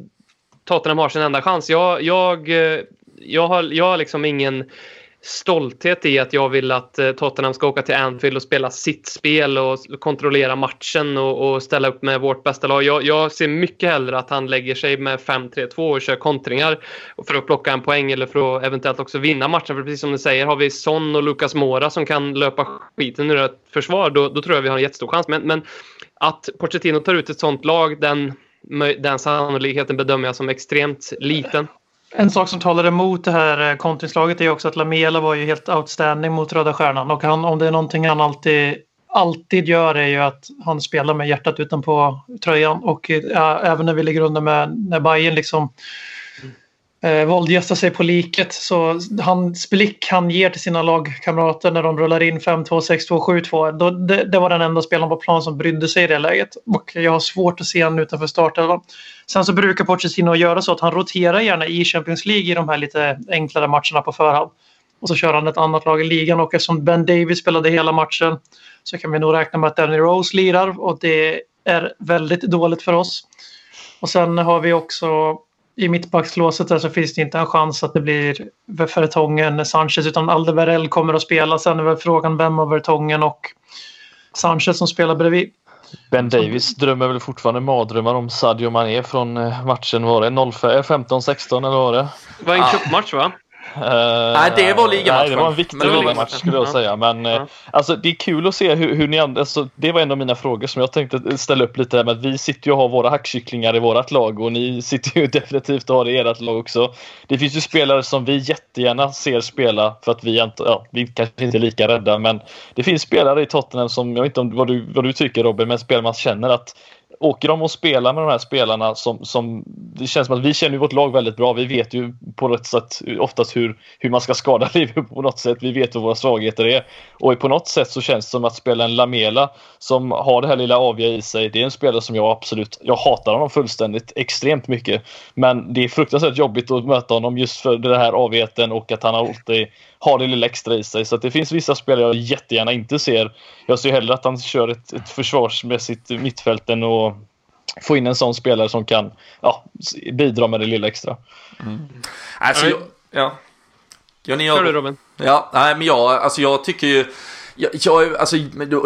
Tottenham har sin enda chans. Jag, jag eh, jag har, jag har liksom ingen stolthet i att jag vill att eh, Tottenham ska åka till Anfield och spela sitt spel och kontrollera matchen och, och ställa upp med vårt bästa lag. Jag, jag, ser mycket hellre att han lägger sig med 5-3-2 och kör kontringar för att plocka en poäng eller för att eventuellt också vinna matchen. För precis som du säger, har vi Son och Lucas Mora som kan löpa skiten ur ett försvar, då, då tror jag vi har en jättestor chans. Men, men att Pochettino tar ut ett sånt lag, den den sannolikheten bedömer jag som extremt liten. En sak som talar emot det här eh, kontringslaget är också att Lamela var ju helt outstanding mot Röda Stjärnan. Och han, om det är någonting han alltid alltid gör är ju att han spelar med hjärtat utanpå tröjan. Och äh, även när vi ligger under med när Bayern liksom eh, våldgästar sig på liket så hans blick han ger till sina lagkamrater när de rullar in 5-2, 6-2, 7-2 då, det, det, var den enda spelaren på plan som brydde sig i det läget och jag har svårt att se honom utanför startelvan. Sen så brukar Pochettino göra så att han roterar gärna i Champions League i de här lite enklare matcherna på förhand. Och så kör han ett annat lag i ligan och eftersom Ben Davis spelade hela matchen så kan vi nog räkna med att Danny Rose lirar och det är väldigt dåligt för oss. Och sen har vi också i mittbackslåset där så finns det inte en chans att det blir Vertongen Sanchez utan Aldeverell kommer att spela. Sen är väl frågan vem av Vertongen och Sanchez som spelar bredvid. Ben Davis drömmer väl fortfarande mardrömmar om Sadio Mané från eh, matchen var det 15-16 eller var det? Det var en cupmatch va? Uh, nej, det var ligamatchen. Nej, det var en viktig ligamatch skulle jag säga. Men ja. uh, alltså, det är kul att se hur, hur ni alltså, Det var en av mina frågor som jag tänkte ställa upp lite här med. Vi sitter ju och har våra hackkycklingar i vårt lag och ni sitter ju definitivt och har det i ert lag också. Det finns ju spelare som vi jättegärna ser spela för att vi, inte, ja, vi kanske inte är lika rädda. Men det finns spelare i Tottenham som, jag vet inte om, vad, du, vad du tycker Robin, men spelare man känner att åker de och spelar med de här spelarna som, som det känns som att vi känner vårt lag väldigt bra. Vi vet ju på något sätt oftast hur, hur man ska skada Liverpool på något sätt. Vi vet vad våra svagheter är. Och på något sätt så känns det som att spela en Lamela som har det här lilla aviga i sig. Det är en spelare som jag absolut, jag hatar honom fullständigt extremt mycket. Men det är fruktansvärt jobbigt att möta honom just för den här avigheten och att han alltid har det lilla extra i sig. Så det finns vissa spelare jag jättegärna inte ser. Jag ser hellre att han kör ett, ett försvarsmässigt mittfälten och få in en sån spelare som kan ja, bidra med det lilla extra. Mm. Alltså, jag, ja. Ja, ni. Kör du Robin. Ja, nej men jag, alltså jag tycker ju jag, jag, alltså,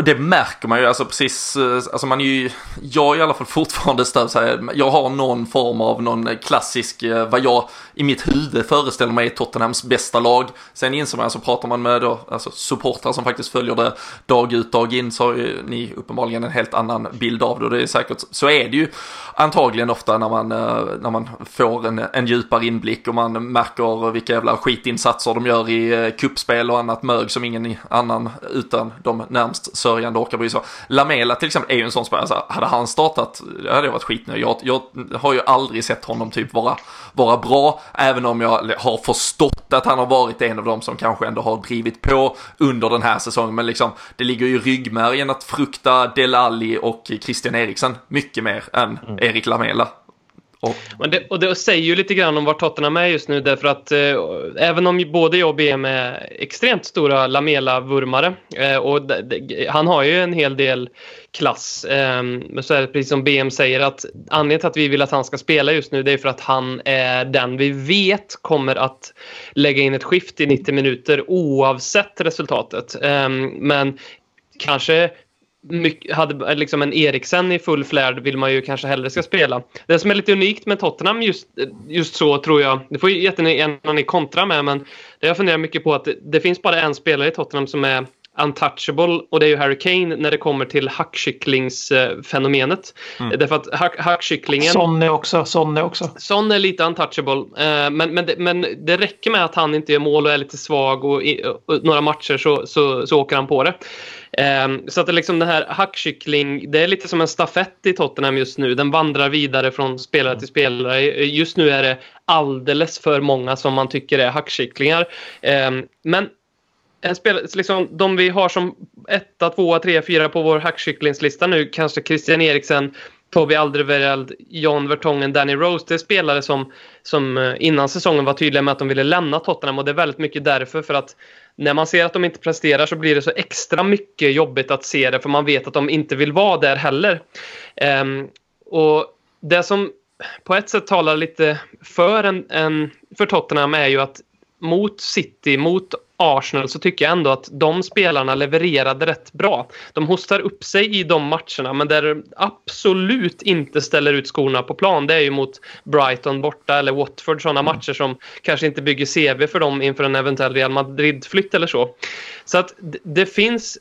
det märker man ju, alltså precis, eh, alltså man är ju, jag i alla fall fortfarande stöd här, jag har någon form av någon klassisk, eh, vad jag i mitt huvud föreställer mig Tottenhams bästa lag. Sen inser man, alltså pratar man med då, alltså supportrar som faktiskt följer det dag ut, dag in, så har ju ni uppenbarligen en helt annan bild av det och det är säkert, så är det ju antagligen ofta när man, eh, när man får en, en djupare inblick och man märker vilka jävla skitinsatser de gör i eh, kuppspel och annat mög som ingen annan utan de närmst sörjande orkar bry sig Lamela till exempel är ju en sån spelare, alltså, hade han startat, det hade jag varit skitnöjd. Jag, jag har ju aldrig sett honom typ vara, vara bra, även om jag har förstått att han har varit en av dem som kanske ändå har drivit på under den här säsongen. Men liksom, det ligger ju i ryggmärgen att frukta Delali och Christian Eriksen mycket mer än mm. Erik Lamela. Och, Men det, och det säger ju lite grann om var Tottenham är just nu därför att eh, även om både jag och BM är extremt stora Lamela-vurmare eh, och de, de, han har ju en hel del klass. Eh, men så är det precis som BM säger att anledningen till att vi vill att han ska spela just nu det är för att han är den vi vet kommer att lägga in ett skift i 90 minuter oavsett resultatet. Eh, men kanske mycket, hade liksom en Eriksen i full flärd vill man ju kanske hellre ska spela. Det som är lite unikt med Tottenham just, just så tror jag, det får ju jättegärna ni kontra med men det jag funderar mycket på att det, det, finns bara en spelare i Tottenham som är untouchable och det är ju Harry Kane när det kommer till hackkycklingsfenomenet. Mm. Därför att hack, hackkycklingen... Sonne också. Sonne också. Sonne är lite untouchable. Eh, men, men, det, men det räcker med att han inte gör mål och är lite svag och, i, och några matcher så, så, så åker han på det. Um, så att det liksom den här hackkyckling, det är lite som en stafett i Tottenham just nu. Den vandrar vidare från spelare till spelare. Just nu är det alldeles för många som man tycker är hackkycklingar. Um, men en spel, liksom, de vi har som etta, tvåa, trea, fyra på vår hackkycklingslista nu, kanske Christian Eriksen, Tobi Alderweireld, John Vertongen, Danny Rose. Det är spelare som, som eh, innan säsongen var tydliga med att de ville lämna Tottenham och det är väldigt mycket därför för att när man ser att de inte presterar så blir det så extra mycket jobbigt att se det för man vet att de inte vill vara där heller. Um, och det som på ett sätt talar lite för, en, en, för Tottenham är ju att mot City, mot Arsenal så tycker jag ändå att de spelarna levererade rätt bra. De hostar upp sig i de matcherna men där de absolut inte ställer ut skorna på plan det är ju mot Brighton borta eller Watford sådana mm. matcher som kanske inte bygger CV för dem inför en eventuell Real Madrid-flytt eller så. Så att det finns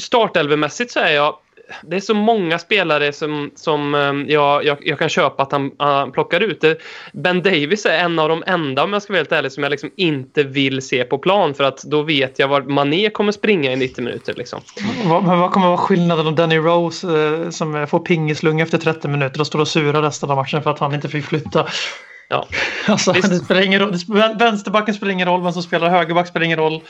startelvemässigt så är jag det är så många spelare som, som ehm, jag, jag, jag kan köpa att han, han plockar ut. Det, ben Davis är en av de enda, om jag ska vara helt ärlig, som jag liksom inte vill se på plan för att då vet jag var Mané kommer springa i 90 minuter. Liksom. Vad, men vad kommer vara skillnaden om Danny Rose eh, som får pingislunga efter 30 minuter och står och surar resten av matchen för att han inte fick flytta? Ja. Alltså, det spelar ingen roll. Vänsterbacken spelar ingen roll, vem som spelar högerback spelar ingen roll.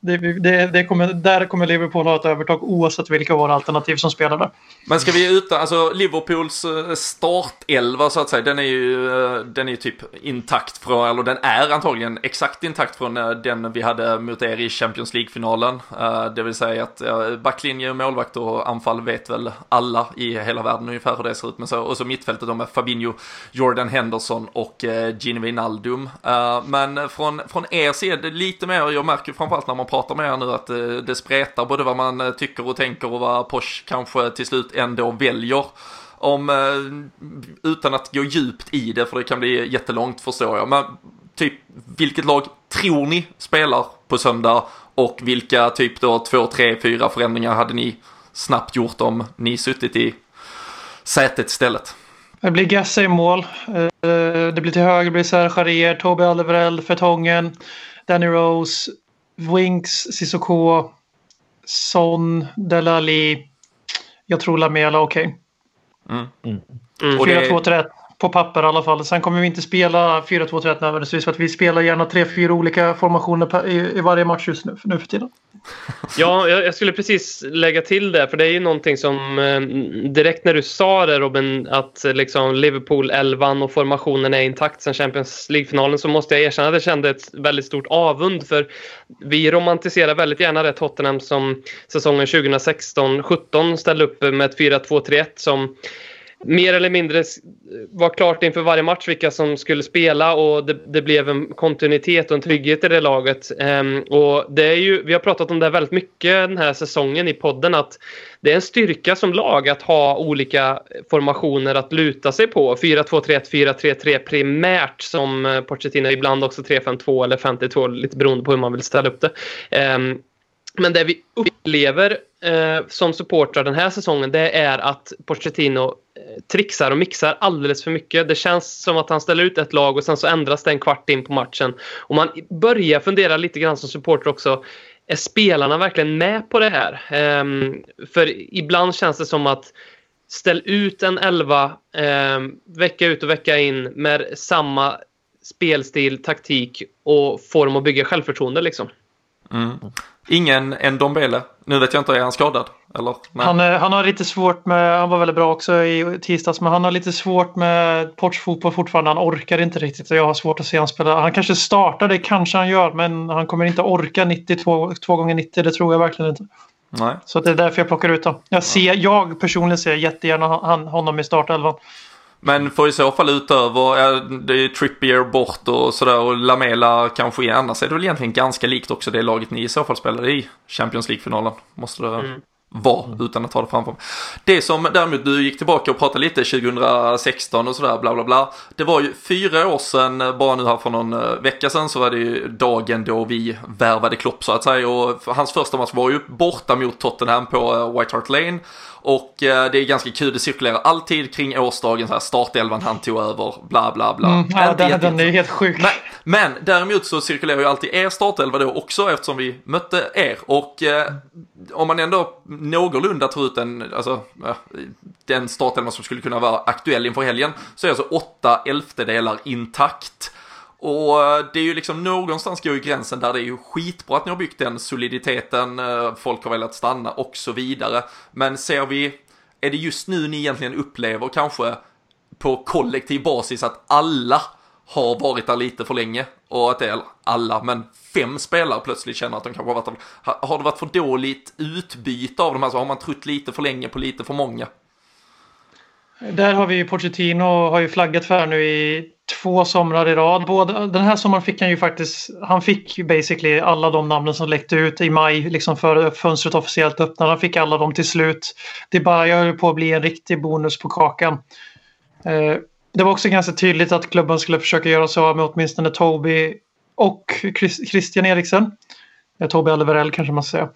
Det, det, det kommer, där kommer Liverpool ha ett övertag oavsett vilka våra alternativ som spelar där. Men ska vi utan, alltså Liverpools eh, startelva så att säga, den är ju, eh, den är ju typ intakt från, eller den är antagligen exakt intakt från eh, den vi hade mot er i Champions League-finalen. Det vill säga att backlinje, målvakt och anfall vet väl alla i hela världen ungefär hur det ser ut. Men så, och så mittfältet då med Fabinho, Jordan Henderson och eh, Gini Wijnaldum. Eh, men från, från er sida, lite mer, jag märker framförallt när man pratar med er nu att eh, det spretar både vad man eh, tycker och tänker och vad Porsche kanske till slut ändå väljer. Om, utan att gå djupt i det, för det kan bli jättelångt förstår jag. Men typ, vilket lag tror ni spelar på söndag? Och vilka typ då två, tre, fyra förändringar hade ni snabbt gjort om ni suttit i sätet istället? Det blir Gasse i mål. Eh, Det blir till höger blir Serge Charrier, Toby Alderweireld, Fertongen, Danny Rose, Winks, Sissoko, Son, Delali. Jag tror Lamela okej. Mm. Och det- 4-2-3-1 på papper i alla fall. Sen kommer vi inte spela 4-2-3-1 nödvändigtvis för att vi spelar gärna 3-4 olika formationer i, i varje match just nu, nu för tiden. Ja, jag, skulle precis lägga till det, för det är ju någonting som eh, direkt när du sa det Robin, att eh, liksom Liverpool 11 och formationen är intakt sen Champions League-finalen så måste jag erkänna att jag kände ett väldigt stort avund för vi romantiserar väldigt gärna det Tottenham som säsongen 2016-17 ställde upp med ett 4-2-3-1 som mer eller mindre var klart inför varje match vilka som skulle spela och det, det blev en kontinuitet och en trygghet i det laget. Um, och det är ju, vi har pratat om det väldigt mycket den här säsongen i podden att det är en styrka som lag att ha olika formationer att luta sig på. 4-2-3-1, 4-3-3 primärt som eh, Pochettino, ibland också 3-5-2 eller 5-2 lite beroende på hur man vill ställa upp det. Um, men det vi upplever eh, som supportrar den här säsongen det är att Pochettino eh, trixar och mixar alldeles för mycket. Det känns som att han ställer ut ett lag och sen så ändras det en kvart in på matchen. Och man börjar fundera lite grann som supporter också. Är spelarna verkligen med på det här? Eh, för ibland känns det som att ställ ut en elva eh, vecka ut och vecka in med samma spelstil, taktik och form att bygga självförtroende liksom. Ingen Ndombele. Nu vet jag inte, är han skadad? Eller? Nej. Han, eh, han har lite svårt med, han var väldigt bra också i tisdags, men han har lite svårt med portsfotboll fortfarande. Han orkar inte riktigt och jag har svårt att se han spela. Han kanske startar, det kanske han gör, men han kommer inte orka 92 2 gånger 90 det tror jag verkligen inte. Nej. Så det är därför jag plockar ut dem. Jag, ser, jag personligen ser jättegärna han, honom i startelvan. Men får i så fall utöver, ja, det är Trippier bort och sådär och Lamela kanske igen. Annars är det väl egentligen ganska likt också det laget ni i så fall spelade i Champions League-finalen. Måste det vara utan att ha det framför mig. Det som däremot du gick tillbaka och pratade lite 2016 och sådär bla bla bla. Det var ju fyra år sedan, bara nu här för någon eh, vecka sedan så var det ju dagen då vi värvade Klopp så att säga. Och hans första match var ju borta mot Tottenham på eh, White Hart Lane. Och eh, det är ganska kul, det cirkulerar alltid kring årsdagen så här startelvan han tog över, bla bla bla. Mm, ja, den, den är helt sjuk. Men, men däremot så cirkulerar ju alltid er startelva då också eftersom vi mötte er. Och eh, om man ändå någorlunda tar ut en, alltså, eh, den startelva som skulle kunna vara aktuell inför helgen så är alltså åtta elftedelar intakt. Och eh, det är ju liksom någonstans går ju gränsen där det är ju skitbra att ni har byggt den soliditeten, eh, folk har velat stanna och så vidare. Men ser vi, är det just nu ni egentligen upplever kanske på kollektiv basis att alla har varit där lite för länge och att det är eller alla, men fem spelare plötsligt känner att de kanske har varit där. Har- det varit för dåligt utbyte av de här, så har man trott lite för länge på lite för många? Där har vi ju Pochettino har ju flaggat för nu i två somrar i rad. Både, den här sommaren fick han ju faktiskt, han fick basically alla de namnen som läckte ut i maj, liksom före fönstret officiellt öppnade. Han fick alla dem till slut. Det börjar på att bli en riktig bonus på kakan. Eh, det var också ganska tydligt att klubben skulle försöka göra sig av med åtminstone Toby och Chris, Christian Eriksen. Eh, Toby Alverell kanske man ska säga.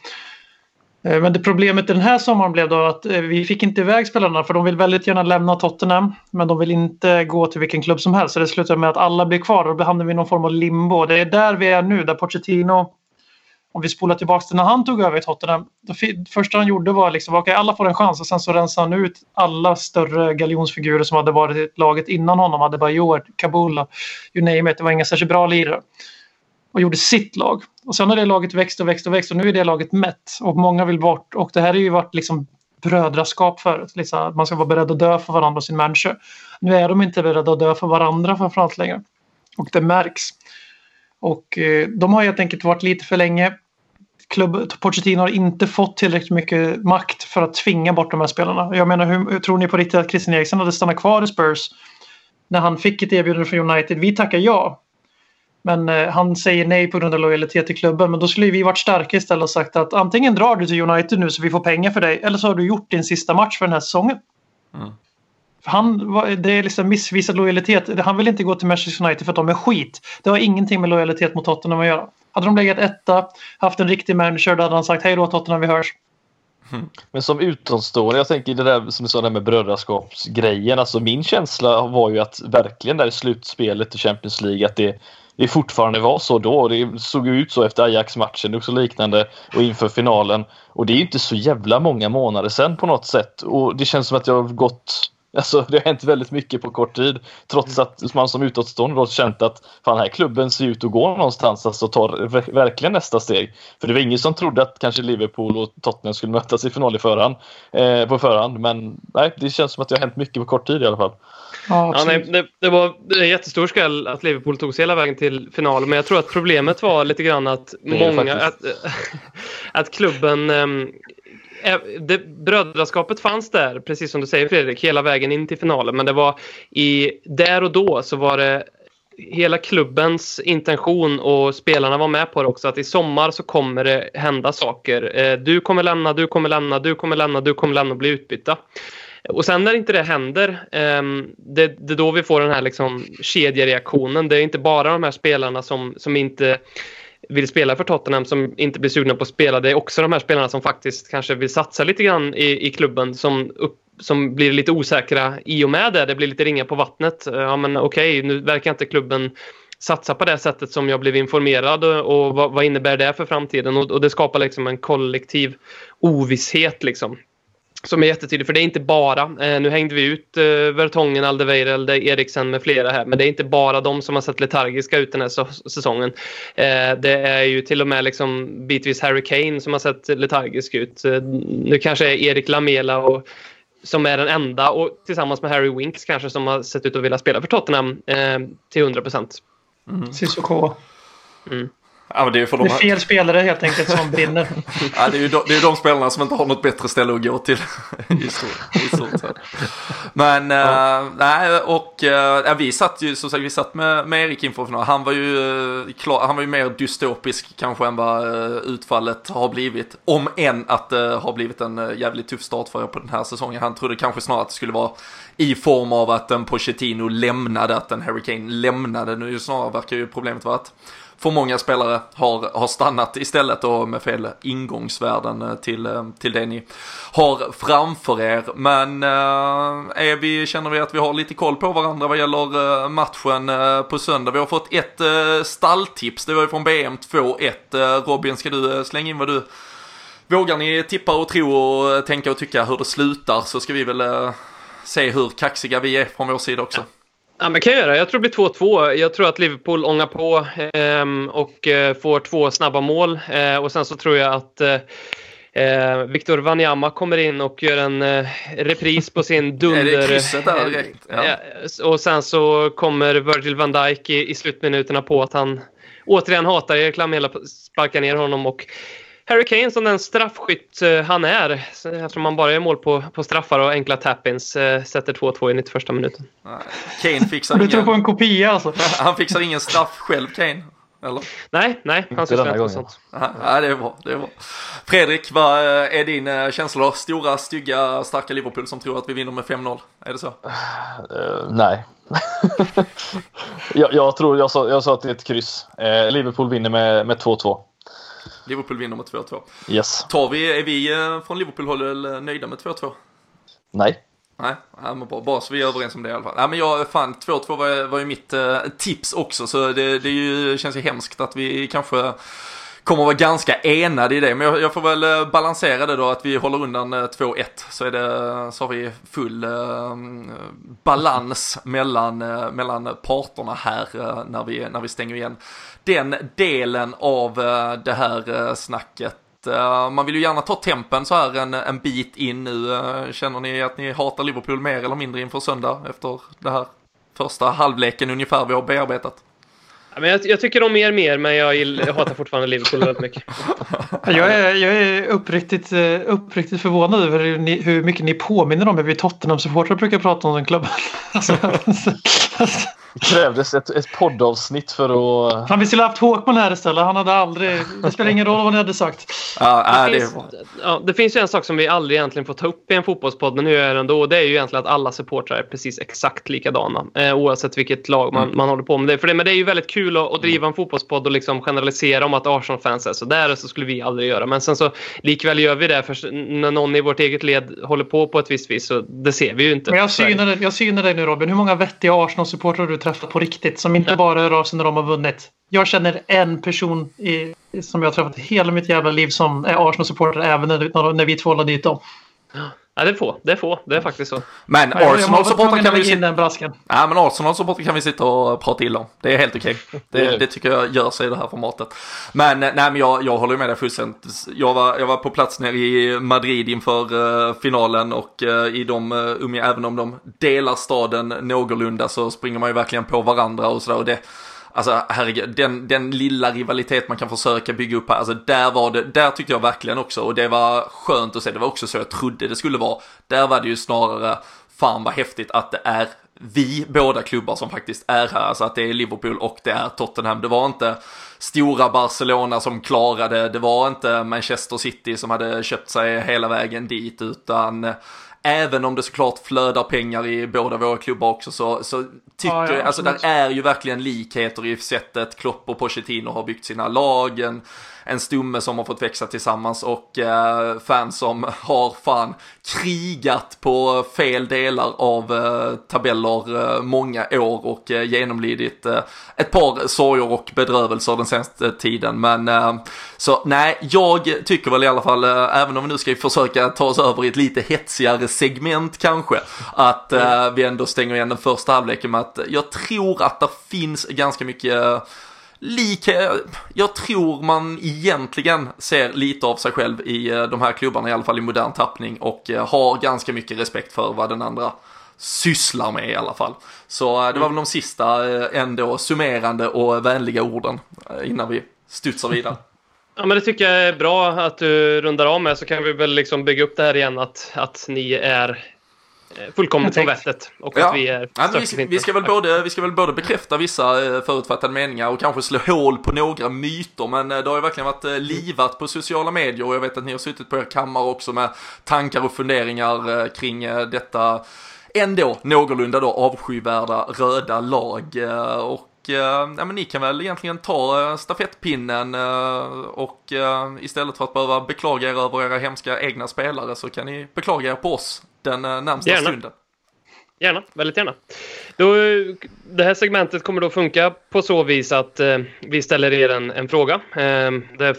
Eh, men det problemet den här sommaren blev då att eh, vi fick inte iväg spelarna för de vill väldigt gärna lämna Tottenham. Men de vill inte gå till vilken klubb som helst. Så det slutar med att alla blir kvar och då hamnar vi i någon form av limbo. Det är där vi är nu, där Pochettino, om vi spolar tillbaka till när han tog över i Tottenham. Det första han gjorde var liksom, okej alla får en chans och sen så rensade han ut alla större galjonsfigurer som hade varit i laget innan honom. Adebayor, Kabula, you name it. Det var inga särskilt bra lirare och gjorde sitt lag. Och sen har det laget växt och växt och växt och nu är det laget mätt och många vill bort. Och det här har ju varit liksom brödraskap förut. Liksom att man ska vara beredd att dö för varandra och sin manager. Nu är de inte beredda att dö för varandra framförallt längre. Och det märks. Och eh, de har helt enkelt varit lite för länge. Klubb, Pochettino har inte fått tillräckligt mycket makt för att tvinga bort de här spelarna. Jag menar, hur tror ni på riktigt att Christian Eriksen hade stannat kvar i Spurs när han fick ett erbjudande från United? Vi tackar ja. Men eh, han säger nej på grund av lojalitet till klubben. Men då skulle vi varit starka istället och sagt att antingen drar du till United nu så vi får pengar för dig eller så har du gjort din sista match för den här säsongen. Mm. Han, det är liksom missvisad lojalitet. Han vill inte gå till Manchester United för att de är skit. Det har ingenting med lojalitet mot Tottenham att göra. Hade de legat etta, haft en riktig manager, då hade han sagt hej då Tottenham, vi hörs. Men som utomstående, jag tänker det där som du sa där med brödraskapsgrejen. Alltså min känsla var ju att verkligen där i slutspelet i Champions League att det, det fortfarande var så då. Det såg ut så efter Ajax-matchen, och så liknande och inför finalen. Och det är inte så jävla många månader sedan på något sätt. Och det känns som att jag har gått Alltså, det har hänt väldigt mycket på kort tid. Trots att man som utåtstående då känt att fan, den här klubben ser ut att gå någonstans. Alltså tar verkligen nästa steg. För det var ingen som trodde att kanske Liverpool och Tottenham skulle mötas i final i förhand, eh, på förhand. Men nej, det känns som att det har hänt mycket på kort tid i alla fall. Ja, Ja, nej, det, det var en jättestor skräll att Liverpool tog sig hela vägen till final. Men jag tror att problemet var lite grann att många... Att, att klubben... ehm, ä- det, brödraskapet fanns där, precis som du säger Fredrik, hela vägen in till finalen. Men det var i... Där och då så var det hela klubbens intention och spelarna var med på det också att i sommar så kommer det hända saker. Eh, Du kommer lämna, du kommer lämna, du kommer lämna, du kommer lämna och bli utbytta. Och sen när inte det händer, ehm, det, det är då vi får den här liksom kedjereaktionen. Det är inte bara de här spelarna som, som inte vill spela för Tottenham som inte blir sugna på att spela. Det är också de här spelarna som faktiskt kanske vill satsa lite grann i, i klubben som, upp, som blir lite osäkra i och med det. Det blir lite ringa på vattnet. Ja men okej, nu verkar inte klubben satsa på det sättet som jag blev informerad och vad, vad innebär det för framtiden? Och, och det skapar liksom en kollektiv ovisshet liksom. Som är jättetydlig, för det är inte bara, eh, nu hängde vi ut eh, Vertongen, Aldeweireld, Eriksen med flera här, men det är inte bara de som har sett letargiska ut den här så- säsongen. Eh, det är ju till och med liksom bitvis Harry Kane som har sett letargisk ut. Eh, nu kanske är Erik Lamela och som är den enda och tillsammans med Harry Winks kanske som har sett ut att vilja spela för Tottenham eh, till 100 procent. Sissoko. Ja, men det är för Det de är här, fel spelare helt enkelt som brinner. ja, det är ju de, det är ju de spelarna som inte har något bättre ställe att gå till. I stort, i stort sett. Men, eh, nej, och ja, vi satt ju, som sagt, vi satt med, med Erik inför finalen. Han var ju eh, klar, han var ju mer dystopisk kanske än vad eh, utfallet har blivit. Om än att det har blivit en jävligt tuff start för er på den här säsongen. Han trodde kanske snarare att det skulle vara i form av att en Pochettino lämnade, att en Harry Kane lämnade. Nu är ju snarare verkar ju problemet vara att för många spelare har, har stannat istället och med fel ingångsvärden eh, till, eh, till det ni har framför er. Men eh, är vi, känner vi att vi har lite koll på varandra vad gäller matchen på söndag? Vi har fått ett stalltips, det var ju från BM 2-1. Robin, ska du slänga in vad du Vågar ni tippa och tro och tänka och tycka hur det slutar så ska vi väl se hur kaxiga vi är från vår sida också. Ja, men kan jag göra. Jag tror det blir 2-2. Jag tror att Liverpool ångar på ehm, och eh, får två snabba mål. Eh, och sen så tror jag att eh, eh, Victor Wanyama kommer in och gör en eh, repris på sin dunder... Är det krysset där direkt? Ja. Ja, och sen så kommer Virgil van Dijk i, i slutminuterna på att han återigen hatar Erik Lamela, sparkar ner honom och Harry Kane som den straffskytt eh, han är, så eftersom man bara gör mål på, på straffar och enkla tap-ins, eh, sätter 2-2 i 91 minuten. Nej, Kane fixar Du tror på ingen, en kopia alltså? han fixar ingen straff själv Kane. Eller? Nej, nej, han sysslar inte med sånt. Ja, det är bra. Det är bra. Fredrik, vad eh, är din eh, känsla? Stora, stygga, starka Liverpool som tror att vi vinner med 5-0. Är det så? Eh, nej. jag, jag tror, jag sa, jag sa att det är ett kryss. Eh, Liverpool vinner med, med 2-2. Liverpool vinner med 2-2. Yes. Tar vi, är vi eh, från Liverpool-håll nöjda med 2-2? Nej. Nej, ja, men bara, bara så vi är överens om det i alla fall. Ja, men jag, fan, 2-2 var, var ju mitt eh, tips också, så det, det ju, känns ju hemskt att vi kanske kommer att vara ganska enade i det. Men jag, jag får väl eh, balansera det då, att vi håller undan eh, 2-1. Så, är det, så har vi full eh, balans mellan, eh, mellan parterna här eh, när, vi, när vi stänger igen den delen av eh, det här eh, snacket. Eh, Man vill ju gärna ta tempen så här en, en bit in nu. Känner ni att ni hatar Liverpool mer eller mindre inför söndag efter det här första halvleken ungefär vi har bearbetat? Men jag, jag tycker om er mer, men jag, jag hatar fortfarande Liverpool väldigt mycket. Jag är, jag är uppriktigt, uppriktigt förvånad över hur, ni, hur mycket ni påminner om hur vi Tottenham-supportrar brukar prata om den klubben. Alltså, alltså, Det krävdes ett, ett poddavsnitt för att... fan, vi skulle haft Håkman här istället. Han hade aldrig... Det spelar ingen roll vad ni hade sagt. Ja, Det, äh, det, finns, ja, det finns ju en sak som vi aldrig egentligen får ta upp i en fotbollspodd, men nu gör jag det ändå. Och det är ju egentligen att alla supportrar är precis exakt likadana. Eh, oavsett vilket lag man, Mm. man håller på med. Det, för det, men det är ju väldigt kul att, att driva en fotbollspodd och liksom generalisera om att Arsenal-fans är så där. Så skulle vi aldrig göra. Men sen så likväl gör vi det. För när någon i vårt eget led håller på på ett visst vis, så det ser vi ju inte. Men jag synar, dig- jag synar dig nu Robin. Hur många vettiga Arsenal-supportrar har du träffat på riktigt? Som inte bara hör av sig när de har vunnit. Jag känner en person i, som jag har träffat hela mitt jävla liv som är Arsenal-supporter även när, när vi tvålade dit dem. Ja, det är få. Det är få. Det är faktiskt så. men Arsenal-supportrar kan vi sitta... Ja, men Arsenal-supportrar kan vi sitta och prata illa om. Det är helt okej. Det, det tycker jag gör sig i det här formatet. Men, eh, nej, men jag, jag håller med dig fullständigt. Jag var, jag var på plats nere i Madrid inför eh, finalen och eh, i de, uh, även om de delar staden någorlunda så springer man ju verkligen på varandra och sådär. Och det, Alltså herregud, den, den lilla rivalitet man kan försöka bygga upp här, alltså där var det, där tyckte jag verkligen också, och det var skönt att se, det var också så jag trodde det skulle vara. Där var det ju snarare, fan vad häftigt att det är vi båda klubbar som faktiskt är här, alltså att det är Liverpool och det är Tottenham. Det var inte stora Barcelona som klarade, det var inte Manchester City som hade köpt sig hela vägen dit, utan eh, Även om det såklart flödar pengar i båda våra klubbar också så, så tycker Ja, ja, alltså där är ju verkligen likheter i sättet Klopp och Pochettino har byggt sina lag, en, stomme som har fått växa tillsammans och eh, fans som har fan krigat på fel delar av eh, tabeller eh, många år och eh, genomlidit eh, ett par sorger och bedrövelser den senaste tiden. Men eh, så nej, jag tycker väl i alla fall, eh, även om vi nu ska försöka ta oss över i ett lite hetsigare segment kanske, att eh, vi ändå stänger igen den första halvleken med att jag tror att det finns ganska mycket eh, eh, Like, jag tror man egentligen ser lite av sig själv i eh, de här klubbarna, i alla fall i modern tappning, och eh, har ganska mycket respekt för vad den andra sysslar med i alla fall. Så eh, det var väl de sista eh, ändå summerande och vänliga orden eh, innan vi studsar vidare. Ja, men det tycker jag är bra att du rundar av med så kan vi väl liksom bygga upp det här igen att, att ni är eh, fullkomligt på Perfekt. vettet och Ja. att vi är Ja, vi, ska, inte. vi, ska väl både, vi ska väl både bekräfta vissa eh, förutfattade meningar och kanske slå hål på några myter. Men eh, det har ju verkligen varit eh, livat på sociala medier och jag vet att ni har suttit på er kammare också med tankar och funderingar eh, kring eh, detta ändå någorlunda då avskyvärda röda lag. eh, Och eh, ja, men ni kan väl egentligen ta eh, stafettpinnen eh, och istället för att behöva beklaga er över era hemska egna spelare så kan ni beklaga er på oss den närmsta Gärna. stunden. Gärna, väldigt gärna. Då, det här segmentet kommer då funka på så vis att vi ställer er en, en fråga. Det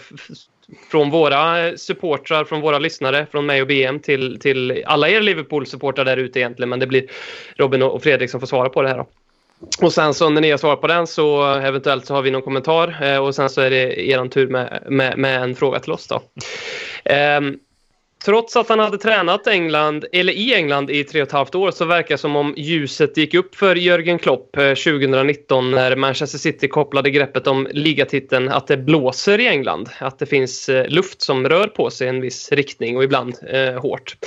från våra supportrar, från våra lyssnare, från mig och BM till, till alla er Liverpool-supportrar där ute egentligen. Men det blir Robin och Fredrik som får svara på det här. Då. Och sen så när ni har svarat på den så eventuellt så har vi någon kommentar eh, och sen så är det er tur med, med, med en fråga till oss då. Ehm, Trots att han hade tränat England, eller i England i tre och ett halvt år så verkar det som om ljuset gick upp för Jörgen Klopp eh, 2019 när Manchester City kopplade greppet om ligatiteln att det blåser i England. Att det finns eh, luft som rör på sig i en viss riktning och ibland eh, hårt.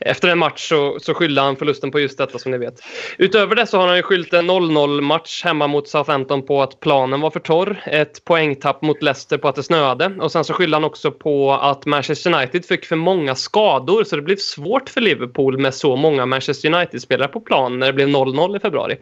Efter en match så, så skyllde han förlusten på just detta som ni vet. Utöver det så har han ju skyllt en 0-0 match hemma mot Southampton på att planen var för torr. Ett poängtapp mot Leicester på att det snöade. Och sen så skyllde han också på att Manchester United fick för många skador så det blev svårt för Liverpool med så många Manchester United-spelare på plan när det blev 0-0 i februari.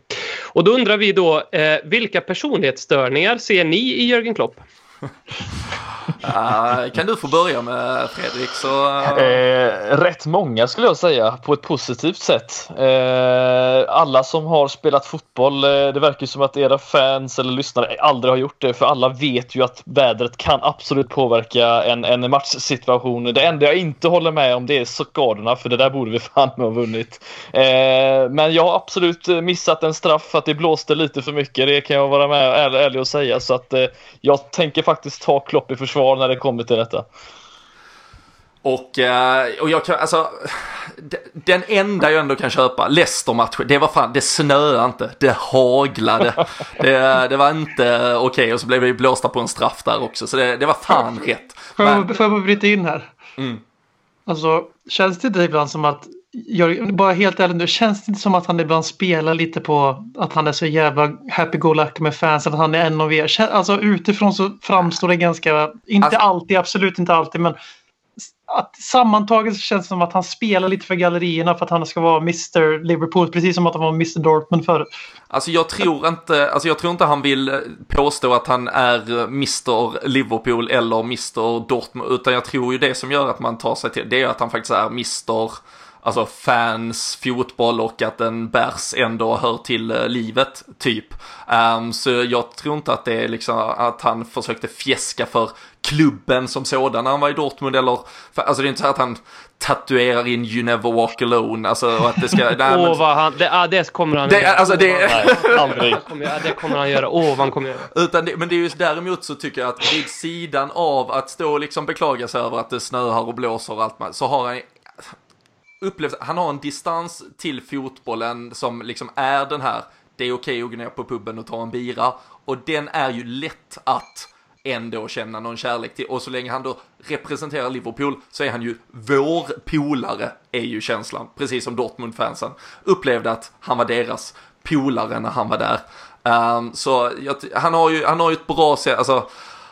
Och då undrar vi då, eh, vilka personlighetsstörningar ser ni i Jörgen Klopp? Uh, kan du få börja med Fredrik? Så, eh, eh, rätt många skulle jag säga på ett positivt sätt. Eh, alla som har spelat fotboll, eh, det verkar ju som att era fans eller lyssnare aldrig har gjort det för alla vet ju att vädret kan absolut påverka en, en matchsituation. Det enda jag inte håller med om det är skadorna för det där borde vi fan med ha vunnit. Eh, men jag har absolut missat en straff för att det blåste lite för mycket. Det kan jag vara med ärlig, ärlig och säga så att eh, jag tänker faktiskt ta Klopp i försvar när det kommer till detta. Och, eh, och jag kan, alltså, den enda jag ändå kan köpa, Leicester-matchen, det var fan, det snöade inte, det haglade. Det, det var inte okej och så blev vi blåsta på en straff där också, så det, det var fan rätt. Men, får jag bara bryta in här? Mm. Alltså, känns det inte ibland som att, Jörgen, bara helt ärligt nu, känns det inte som att han ibland spelar lite på att han är så jävla happy-go-lucky med fansen, att han är en av er? Alltså utifrån så framstår det ganska, inte Alltså- alltid, absolut inte alltid, men att sammantaget så känns det som att han spelar lite för gallerierna för att han ska vara Mr Liverpool, precis som att han var Mr Dortmund förut. Alltså jag tror inte, alltså jag tror inte han vill påstå att han är eh, Mr Liverpool eller Mr Dortmund, utan jag tror ju det som gör att man tar sig till, det är att han faktiskt är Mr Alltså fans, fotboll och att en bärs ändå hör till eh, livet, typ. Ehm, så jag tror inte att det är liksom att han försökte fjäska för klubben som sådan när han var i Dortmund eller, för, alltså det är inte så att han tatuerar in You Never Walk Alone, alltså och att det ska, nej, men- Åh, vad han... Det, ja, det kommer han Det- göra. alltså, det- vad- aldrig. kommer, det kommer han göra. Åh, vad han kommer göra. Utan det, men det är just däremot så tycker jag att vid sidan av att stå och liksom beklaga sig över att det snöar och blåser och allt så har han upplevt, han har en distans till fotbollen som liksom är den här, det är okej att gå ner på puben och ta en bira. Och den är ju lätt att ändå känna någon kärlek till. Och så länge han då representerar Liverpool så är han ju vår polare är ju känslan, precis som Dortmund-fansen upplevde att han var deras polare när han var där. Um, så jag, han, har ju, han har ju ett bra sätt, alltså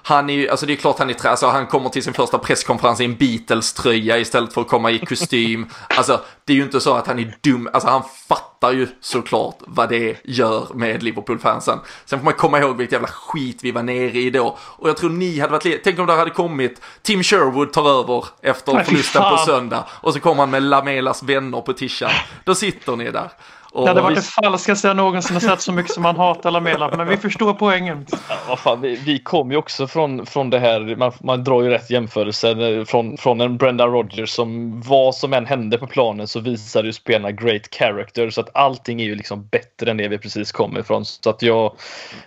han är ju, alltså det är klart han är trä, alltså han kommer till sin första presskonferens i en Beatles-tröja istället för att komma i kostym. Alltså det är ju inte så att han är dum, alltså han fattar ju såklart vad det gör med Liverpool-fansen. Sen får man komma ihåg vilket jävla skit vi var nere i då. Och jag tror ni hade varit, tänk om det hade kommit, Tim Sherwood tar över efter förlusten på söndag. Och så kommer han med Lamelas vänner på tishan. Då sitter ni där. Det hade varit vi- det falskaste jag någonsin har sett så mycket som han hatar Lamela. Men vi förstår poängen. Vad fan, vi, vi kom ju också från, från det här, man, man drar ju rätt jämförelse från, från en Brendan Rodgers som vad som än hände på planen så visar ju spelarna great character så att allting är ju liksom bättre än det vi precis kom ifrån. Så att jag,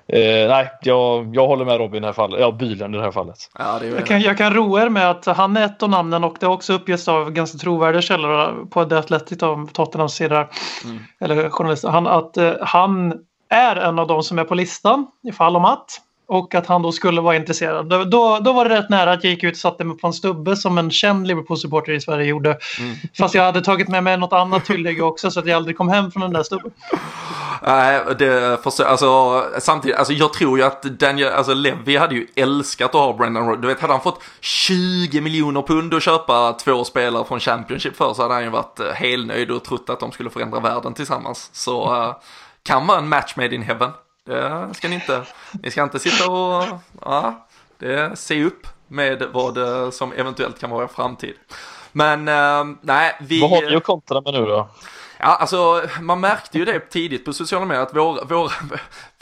eh, nej, jag, jag håller med Robin i det här fallet, ja Bylund i det här fallet. Ja, det är Jag kan, jag kan roa er med att han är ett av namnen och det har också uppgetts av ganska trovärdiga källor på The Athletic av Tottenhams sida. Eller journalisten, Han, att eh, han är en av de som är på listan ifall om att. Och att han då skulle vara intresserad. Då, då, då var det rätt nära att jag gick ut och satte mig på en stubbe som en känd Liverpool-supporter i Sverige gjorde. Fast jag hade tagit med mig något annat tillägg också så att jag aldrig kom hem från den där stubben. Nej, det förstår alltså samtidigt, alltså jag tror ju att Daniel, alltså Levi hade ju älskat att ha Brendan Rodgers. Du vet, hade han fått 20 miljoner pund att köpa två spelare från Championship för så hade han ju varit eh, helnöjd och trott att de skulle förändra världen tillsammans. Så eh, kan vara en match made in heaven. Det ska ni inte, ni ska inte sitta och, ja, det, se upp med vad eh, som eventuellt kan vara framtid. Men eh, nej, vi... Vad har vi att kontra med nu då? Ja, alltså man märkte ju det tidigt på sociala medier att våra, våra,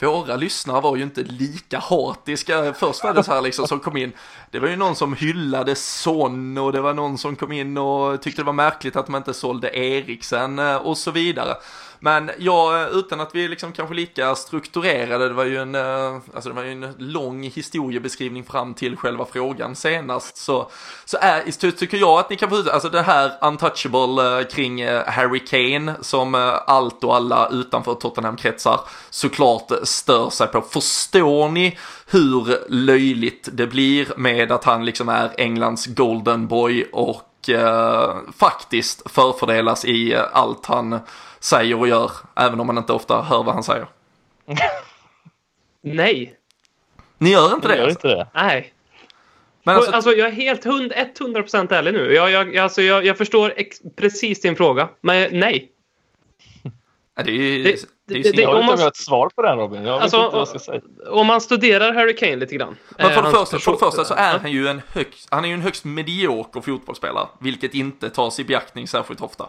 våra lyssnare var ju inte lika hatiska. Först var det så här liksom som kom in, det var ju någon som hyllade Son och det var någon som kom in och tyckte det var märkligt att man inte sålde Eriksen eh, och så vidare. Men ja, eh, utan att vi är liksom kanske lika strukturerade, det var ju en, eh, alltså det var ju en lång historiebeskrivning fram till själva frågan senast, så, så är, tycker jag att ni kan få ut, alltså det här untouchable eh, kring Harry Kane som allt och alla utanför Tottenham-kretsar såklart stör sig på. Förstår ni hur löjligt det blir med att han liksom är Englands golden boy och eh, faktiskt förfördelas i allt han säger och gör, även om man inte ofta hör vad han säger. Nej. Ni gör inte Det gör Alltså. inte det. Nej. Men Alltså, alltså, jag är helt hund, 100% ärlig nu. Jag, jag, alltså, jag, jag förstår ex- precis din fråga. Men nej. Ja, det är ju... Det- Det, är ju det- det- Jag vet om inte man- om jag har ett svar på den Robin. Jag vet Alltså, inte vad jag ska säga. Om man studerar Harry Kane lite grann. Men för eh, det, första, för det första så är han ju en högst, han är ju en högst medioker fotbollsspelare, vilket inte tas i beaktning särskilt ofta.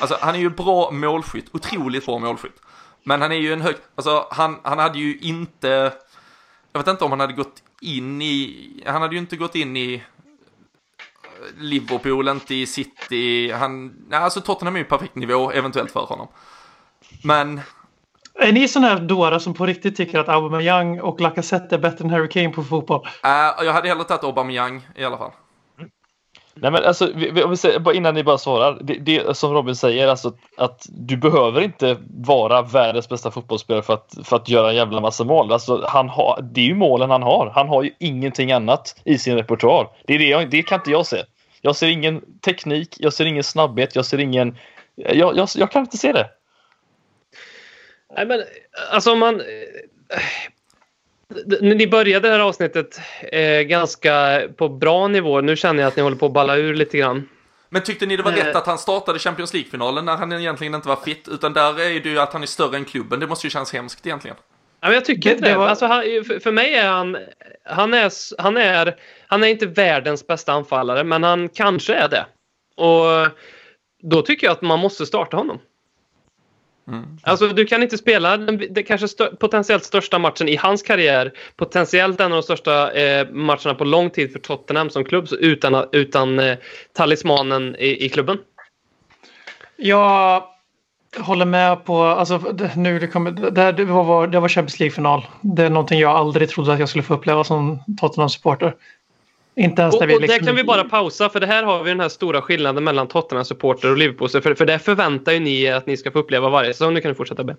Alltså han är ju bra målskytt, otroligt bra målskytt. Men han är ju en hög, alltså han, han hade ju inte, jag vet inte om han hade gått in i, han hade ju inte gått in i Liverpool, inte i City, han, nej, alltså Tottenham är ju perfekt nivå eventuellt för honom. Men Är ni sådana här dårar som på riktigt tycker att Aubameyang och Lacazette är bättre än Harry Kane på fotboll? äh, jag hade hellre tagit Aubameyang i alla fall. Nej men alltså, vi, säger, bara innan ni bara svarar. Det, det som Robin säger, alltså att du behöver inte vara världens bästa fotbollsspelare för att, för att göra en jävla massa mål. Alltså, han har, det är ju målen han har. Han har ju ingenting annat i sin repertoar. Det, är det, jag, det kan inte jag se. Jag ser ingen teknik, jag ser ingen snabbhet, jag ser ingen... Jag, jag, jag kan inte se det. Nej, men alltså om man... eh, När ni började det här avsnittet eh, ganska på bra nivå. Nu känner jag att ni håller på att balla ur lite grann. Men tyckte ni det var Eh. rätt att han startade Champions League-finalen när han egentligen inte var fit? Utan där är det ju att han är större än klubben. Det måste ju kännas hemskt egentligen. Ja, men jag tycker inte det. det var- Alltså, för, mig är han... Han är, han, är, han är inte världens bästa anfallare, men han kanske är det. Och då tycker jag att man måste starta honom. Alltså du kan inte spela den det kanske stö, potentiellt största matchen i hans karriär, potentiellt en av de största eh, matcherna på lång tid för Tottenham som klubb, utan, utan eh, talismanen i, i klubben. Jag håller med på, alltså det, nu det kommer, det, här- det, var, det var Champions League-final. Det är någonting jag aldrig trodde att jag skulle få uppleva som Tottenham-supporter. Inte ens Och, vi och liksom... där kan vi bara pausa, för det här har vi den här stora skillnaden mellan Tottenham-supporter och Liverpool. För, för det förväntar ju ni att ni ska få uppleva varje säsong. Nu kan du fortsätta be.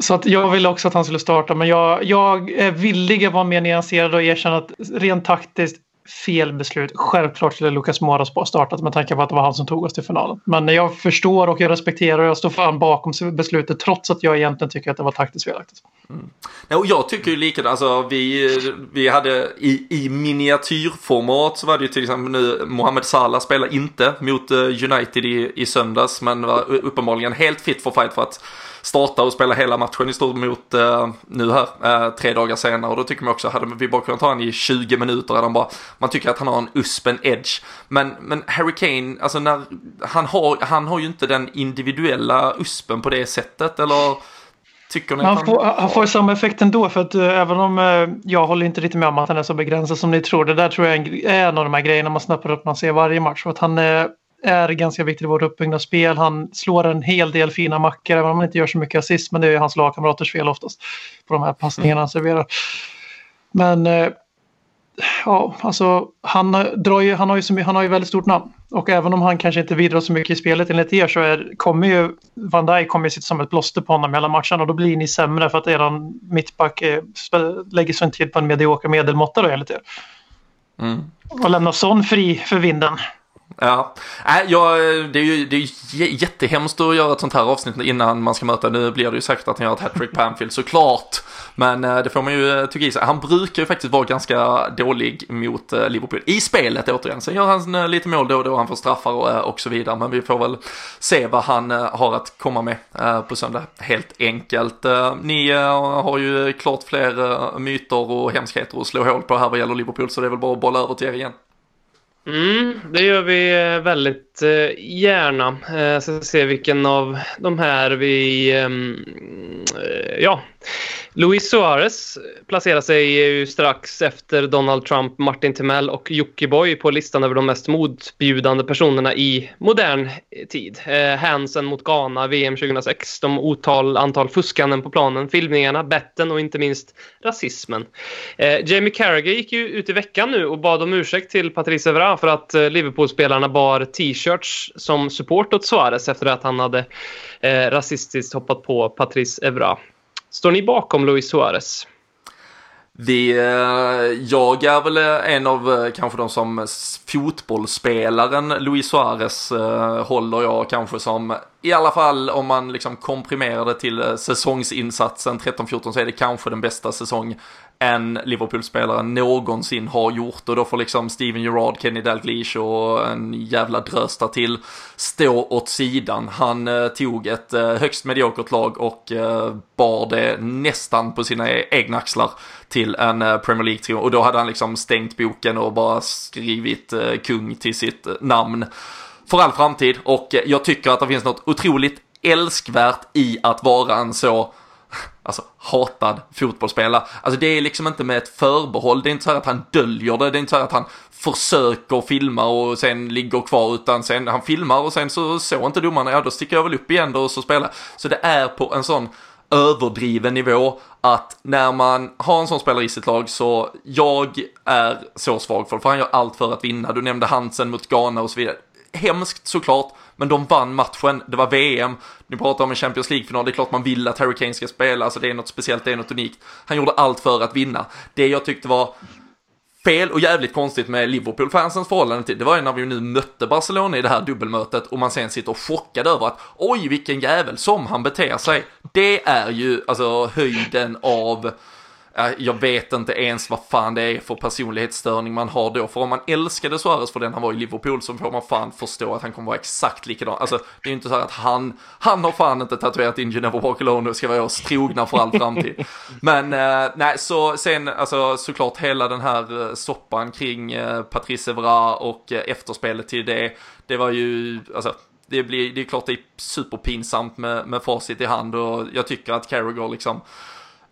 Så att jag ville också att han skulle starta, men jag, jag är villig att vara mer nyanserad och erkänna att rent taktiskt fel beslut. Självklart skulle Lucas Moras ha startat med tanke på att det var han som tog oss till finalen. Men jag förstår och jag respekterar och jag står fan bakom beslutet trots att jag egentligen tycker att det var taktiskt felaktigt. Mm. Nej, och jag tycker ju likadant, alltså vi, vi hade i, i miniatyrformat så var det ju till exempel nu, Mohamed Salah spelar inte mot eh, United i, i söndags, men var uppenbarligen helt fit for fight för att starta och spela hela matchen i stort mot eh, nu här, eh, tre dagar senare. Och då tycker man också, hade vi bara kunnat ta honom i 20 minuter, hade han bara, man tycker att han har en usp, en edge. Men, men Harry Kane, alltså när, han har, han har ju inte den individuella uspen på det sättet, eller han får, han får samma effekt ändå för att eh, även om eh, jag håller inte riktigt med om att han är så begränsad som ni tror. Det där tror jag är en, är en av de här grejerna man snappar upp när man ser varje match. För att han eh, är ganska viktig i vårt uppbyggnadsspel. Han slår en hel del fina mackor även om han inte gör så mycket assist. Men det är ju hans lagkamraters fel oftast på de här passningarna han serverar. Men eh, ja, alltså han, eh, drar ju, han, har ju så, han har ju väldigt stort namn. Och även om han kanske inte bidrar så mycket i spelet enligt er så är, kommer ju Van Dijk kommer ju sitta som ett plåster på honom hela matchen och då blir ni sämre för att eran mittback eh, spel- lägger sin tid på en medioker medelmåtta då enligt er. Mm. Och lämnar sån fri för vinden. Ja, äh, jag, det är ju det är ju jättehemskt att göra ett sånt här avsnitt innan man ska möta. Nu blir det ju säkert att han gör ett hattrick på Anfield såklart. Men äh, det får man ju äh, tycka i sig. Han brukar ju faktiskt vara ganska dålig mot äh, Liverpool i spelet återigen. Sen gör han äh, lite mål då och då, han får straffar och, äh, och så vidare. Men vi får väl se vad han har att komma med på söndag, helt enkelt. Ni har ju klart fler myter och hemskheter att slå hål på här vad gäller Liverpool, så det är väl bara att bolla över till er igen. Mm, det gör vi eh, väldigt eh, gärna. Jag ska se vilken av de här vi... Ehm, eh, ja. Luis Suarez placerar sig ju strax efter Donald Trump, Martin Timell och Jockiboi på listan över de mest motbjudande personerna i modern eh, tid. Eh, Hansen mot Ghana, VM 2006, de otal antal fuskanden på planen, filmningarna, betten och inte minst rasismen. Eh, Jamie Carragher gick ju ut i veckan nu och bad om ursäkt till Patrice Evra för att eh, Liverpool-spelarna bar t-shirts som support åt Suarez efter att han hade eh, rasistiskt hoppat på Patrice Evra. Står ni bakom Luis Suarez? Det, eh, jag är väl eh, en av eh, kanske de som fotbollsspelaren Luis Suarez håller jag kanske som i alla fall om man liksom komprimerar det till säsongsinsatsen 13-14 så är det kanske den bästa säsong en Liverpool-spelare någonsin har gjort. Och då får liksom Steven Gerrard, Kenny Dalglish och en jävla drösta till stå åt sidan. Han eh, tog ett eh, högst mediokert lag och eh, bar det nästan på sina e-, egna axlar till en eh, Premier League-triumf. Och då hade han liksom stängt boken och bara skrivit eh, kung till sitt eh, namn för all framtid. Och eh, jag tycker att det finns något otroligt älskvärt i att vara en så alltså hatad fotbollsspelare. Alltså det är liksom inte med ett förbehåll, det är inte så här att han döljer det, det är inte så här att han försöker filma och sen ligger kvar utan sen han filmar och sen så såg inte domarna, ja då sticker jag väl upp igen då och så spelar. Så det är på en sån överdriven nivå att när man har en sån spelare i sitt lag så jag är så svag för det, för han gör allt för att vinna. Du nämnde Hansen mot Ghana och så vidare. Hemskt såklart, men de vann matchen, det var VM, ni pratar om en Champions League-final, det är klart man vill att Harry Kane ska spela, alltså det är något speciellt, det är något unikt. Han gjorde allt för att vinna. Det jag tyckte var fel och jävligt konstigt med Liverpool-fansens förhållande till, det var ju när vi nu mötte Barcelona i det här dubbelmötet och man sen sitter och chockad över att oj vilken jävel som han beter sig. Det är ju alltså höjden av jag vet inte ens vad fan det är för personlighetsstörning man har då. För om man älskade Suarez för den han var i Liverpool så får man fan förstå att han kommer vara exakt likadan. Alltså det är ju inte så att han, han har fan inte tatuerat in You Never Walk Alone och ska vara oss trogna för all framtid. Men eh, nej, så sen alltså såklart hela den här eh, soppan kring eh, Patrice Evra och eh, efterspelet till det. Det var ju, alltså det, blir, det är klart det är superpinsamt med, med facit i hand och jag tycker att Carragher liksom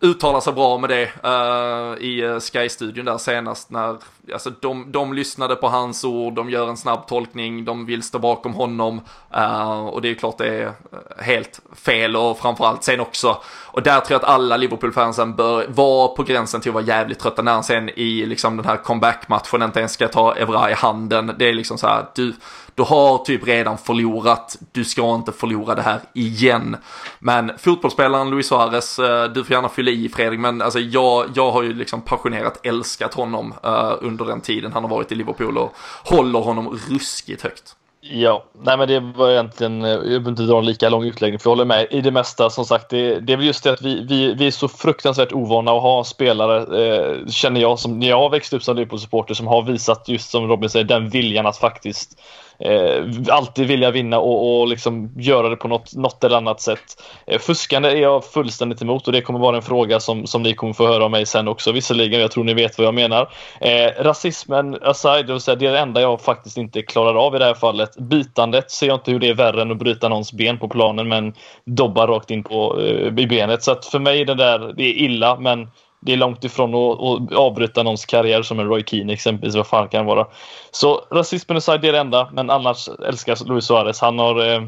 uttalar sig bra med det uh, i eh, Sky-studion där senast när alltså, de, de lyssnade på hans ord, de gör en snabb tolkning, de vill stå bakom honom uh, och det är klart det är helt fel och framförallt sen också och där tror jag att alla Liverpool-fansen bör vara på gränsen till att vara jävligt trötta när han sen i liksom den här comeback-matchen inte ens ska ta Evra i handen. Det är liksom så här, du, du har typ redan förlorat, du ska inte förlora det här igen. Men fotbollsspelaren Luis Suarez, eh, du får gärna fylla i Fredrik, men alltså jag, jag har ju liksom passionerat älskat honom eh, under den tiden han har varit i Liverpool och håller honom ruskigt högt. Ja, nej men det var egentligen, eh, jag behöver inte dra en lika lång utläggning för jag håller med i det mesta. Som sagt, det, det är väl just det att vi, vi, vi är så fruktansvärt ovana att ha spelare, eh, känner jag, som när jag växte upp som Liverpool-supporter som har visat just som Robin säger, den viljan att faktiskt eh, alltid vilja vinna och, och liksom göra det på något, något eller annat sätt. Eh, fuskande är jag fullständigt emot och det kommer vara en fråga som, som ni kommer få höra av mig sen också visserligen. Jag tror ni vet vad jag menar. Eh, rasismen aside, det, vill säga, det är det enda jag faktiskt inte klarar av i det här fallet. Bitandet ser jag inte hur det är värre än att bryta någons ben på planen men dobba rakt in på, eh, i benet. Så att för mig är det där, det är illa men det är långt ifrån att, att avbryta någons karriär som en Roy Keane exempelvis. Vad fan kan vara. Så rasismen är det enda, men annars älskar jag Luis Suarez. Han, har, eh,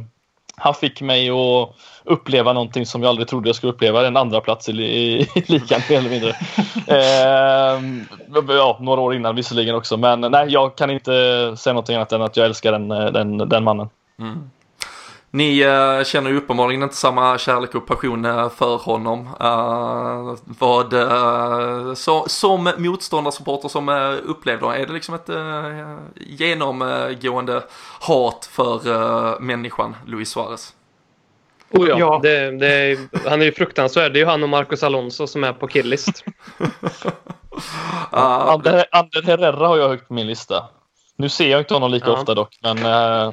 han fick mig att uppleva någonting som jag aldrig trodde jag skulle uppleva. En andra plats i, i, i ligan mer eller mindre. eh, ja, några år innan visserligen också. Men nej, jag kan inte säga någonting annat än att jag älskar den, den, den mannen. Mm. Ni uh, känner ju uppenbarligen inte samma kärlek och passion uh, för honom. Uh, vad, så, som motståndarsupporter som uh, upplevde är det liksom ett genomgående hat för människan Luis Suarez? Oh ja, ja. Det, det, han är ju fruktansvärd. Det är ju han och Marcus Alonso som är på killist. uh, Ander, Ander Herrera har jag högt på min lista. Nu ser jag inte honom lika ja. ofta dock. Men, uh...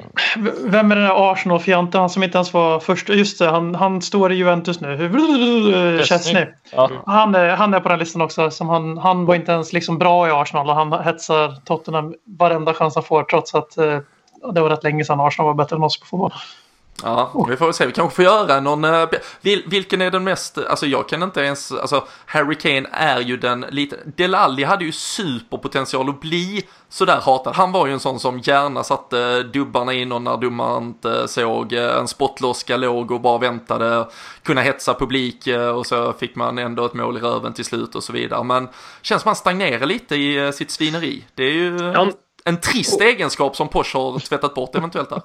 Vem är den där Arsenal-fjanten? Han som inte ens var först. Just det, han, han står i Juventus nu. Chesney. Ja. Han, är, han är på den listan också. Som han, han var inte ens liksom bra i Arsenal och han hetsar Tottenham varenda chans han får trots att uh, det var rätt länge sedan Arsenal var bättre än oss på fotboll. Ja, vi får se. Vi kanske får göra någon... Uh, vilken är den mest... Alltså jag kan inte ens... Alltså Harry Kane är ju den lite... Delalli hade ju superpotential att bli sådär hatad. Han var ju en sån som gärna satte dubbarna in och när domaren inte såg eh, en spottloska låg och bara väntade. Kunna hetsa publik eh, och så fick man ändå ett mål i röven till slut och så vidare. Men känns som han stagnerar lite i sitt svineri. Det är ju ja. en trist egenskap som Porsche har tvättat bort eventuellt där.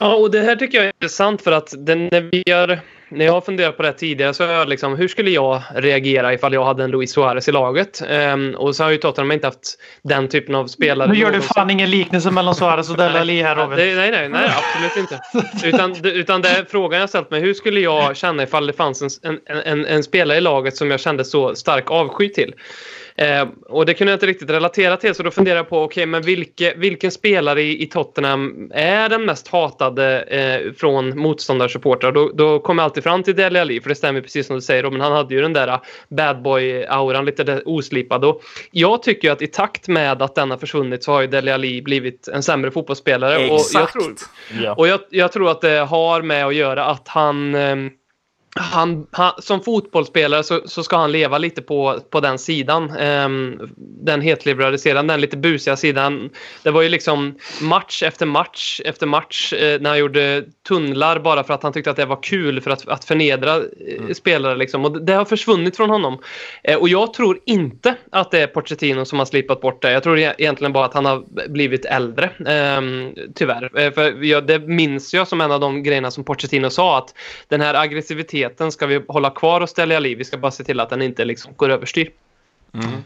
Ja, och det här tycker jag är intressant för att det, när vi gör när jag har funderat på det tidigare så har jag liksom, hur skulle jag reagera ifall jag hade en Luis Suarez i laget? Um, och så har ju Tottenham inte haft den typen av spelare. Nu gör du fan ingen liknelse mellan Suarez och Dele Alli här Robin. Nej, nej, nej, absolut inte. Utan, utan det är frågan jag ställt mig, hur skulle jag känna ifall det fanns en, en, en, en spelare i laget som jag kände så stark avsky till? Eh, och det kunde jag inte riktigt relatera till så då funderar jag på okay, men vilke, vilken spelare i, i Tottenham är den mest hatade eh, från motståndarsupportrar? Då, då kommer jag alltid fram till Dele Alli för det stämmer precis som du säger men han hade ju den där bad boy-auran lite oslipad. Och jag tycker att i takt med att den har försvunnit så har ju Dele Alli blivit en sämre fotbollsspelare. Exakt. Och jag tror, och jag, jag tror att det har med att göra att han eh, han, han, som fotbollsspelare så, så, ska han leva lite på, på den sidan. Um, den hetlevrade sidan, den lite busiga sidan. Det var ju liksom match efter match efter match eh, när han gjorde tunnlar bara för att han tyckte att det var kul för att, att förnedra eh, spelare. Liksom. Och det, har försvunnit från honom. Eh, och jag tror inte att det är Pochettino som har slipat bort det. Jag tror e- egentligen bara att han har blivit äldre. ehm, tyvärr. Eh, för jag, det minns jag som en av de grejerna som Pochettino sa att den här aggressiviteten ska vi hålla kvar och ställa liv. Vi ska bara se till att den inte liksom går överstyr.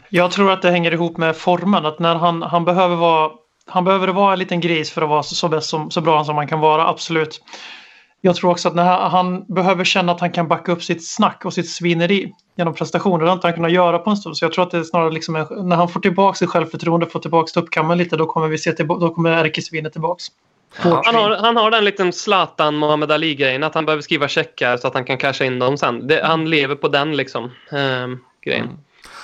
Jag tror att det hänger ihop med formen. Att när han, han behöver vara han behöver vara en liten gris för att vara så, så, bäst som, så bra som han kan vara, absolut. Jag tror också att när han, han behöver känna att han kan backa upp sitt snack och sitt svineri genom prestationer. Det har inte han kunnat göra på en stund. Så jag tror att det är snarare liksom en, när han får tillbaka sitt självförtroende, får tillbaka ståuppkammaren lite, då kommer vi se tillbaka, då kommer ärkesvinet tillbaks. Han har, han har den liten Zlatan Mohamed Ali-grejen att han behöver skriva checkar så att han kan casha in dem sen. Det, han lever på den liksom ehm, grejen.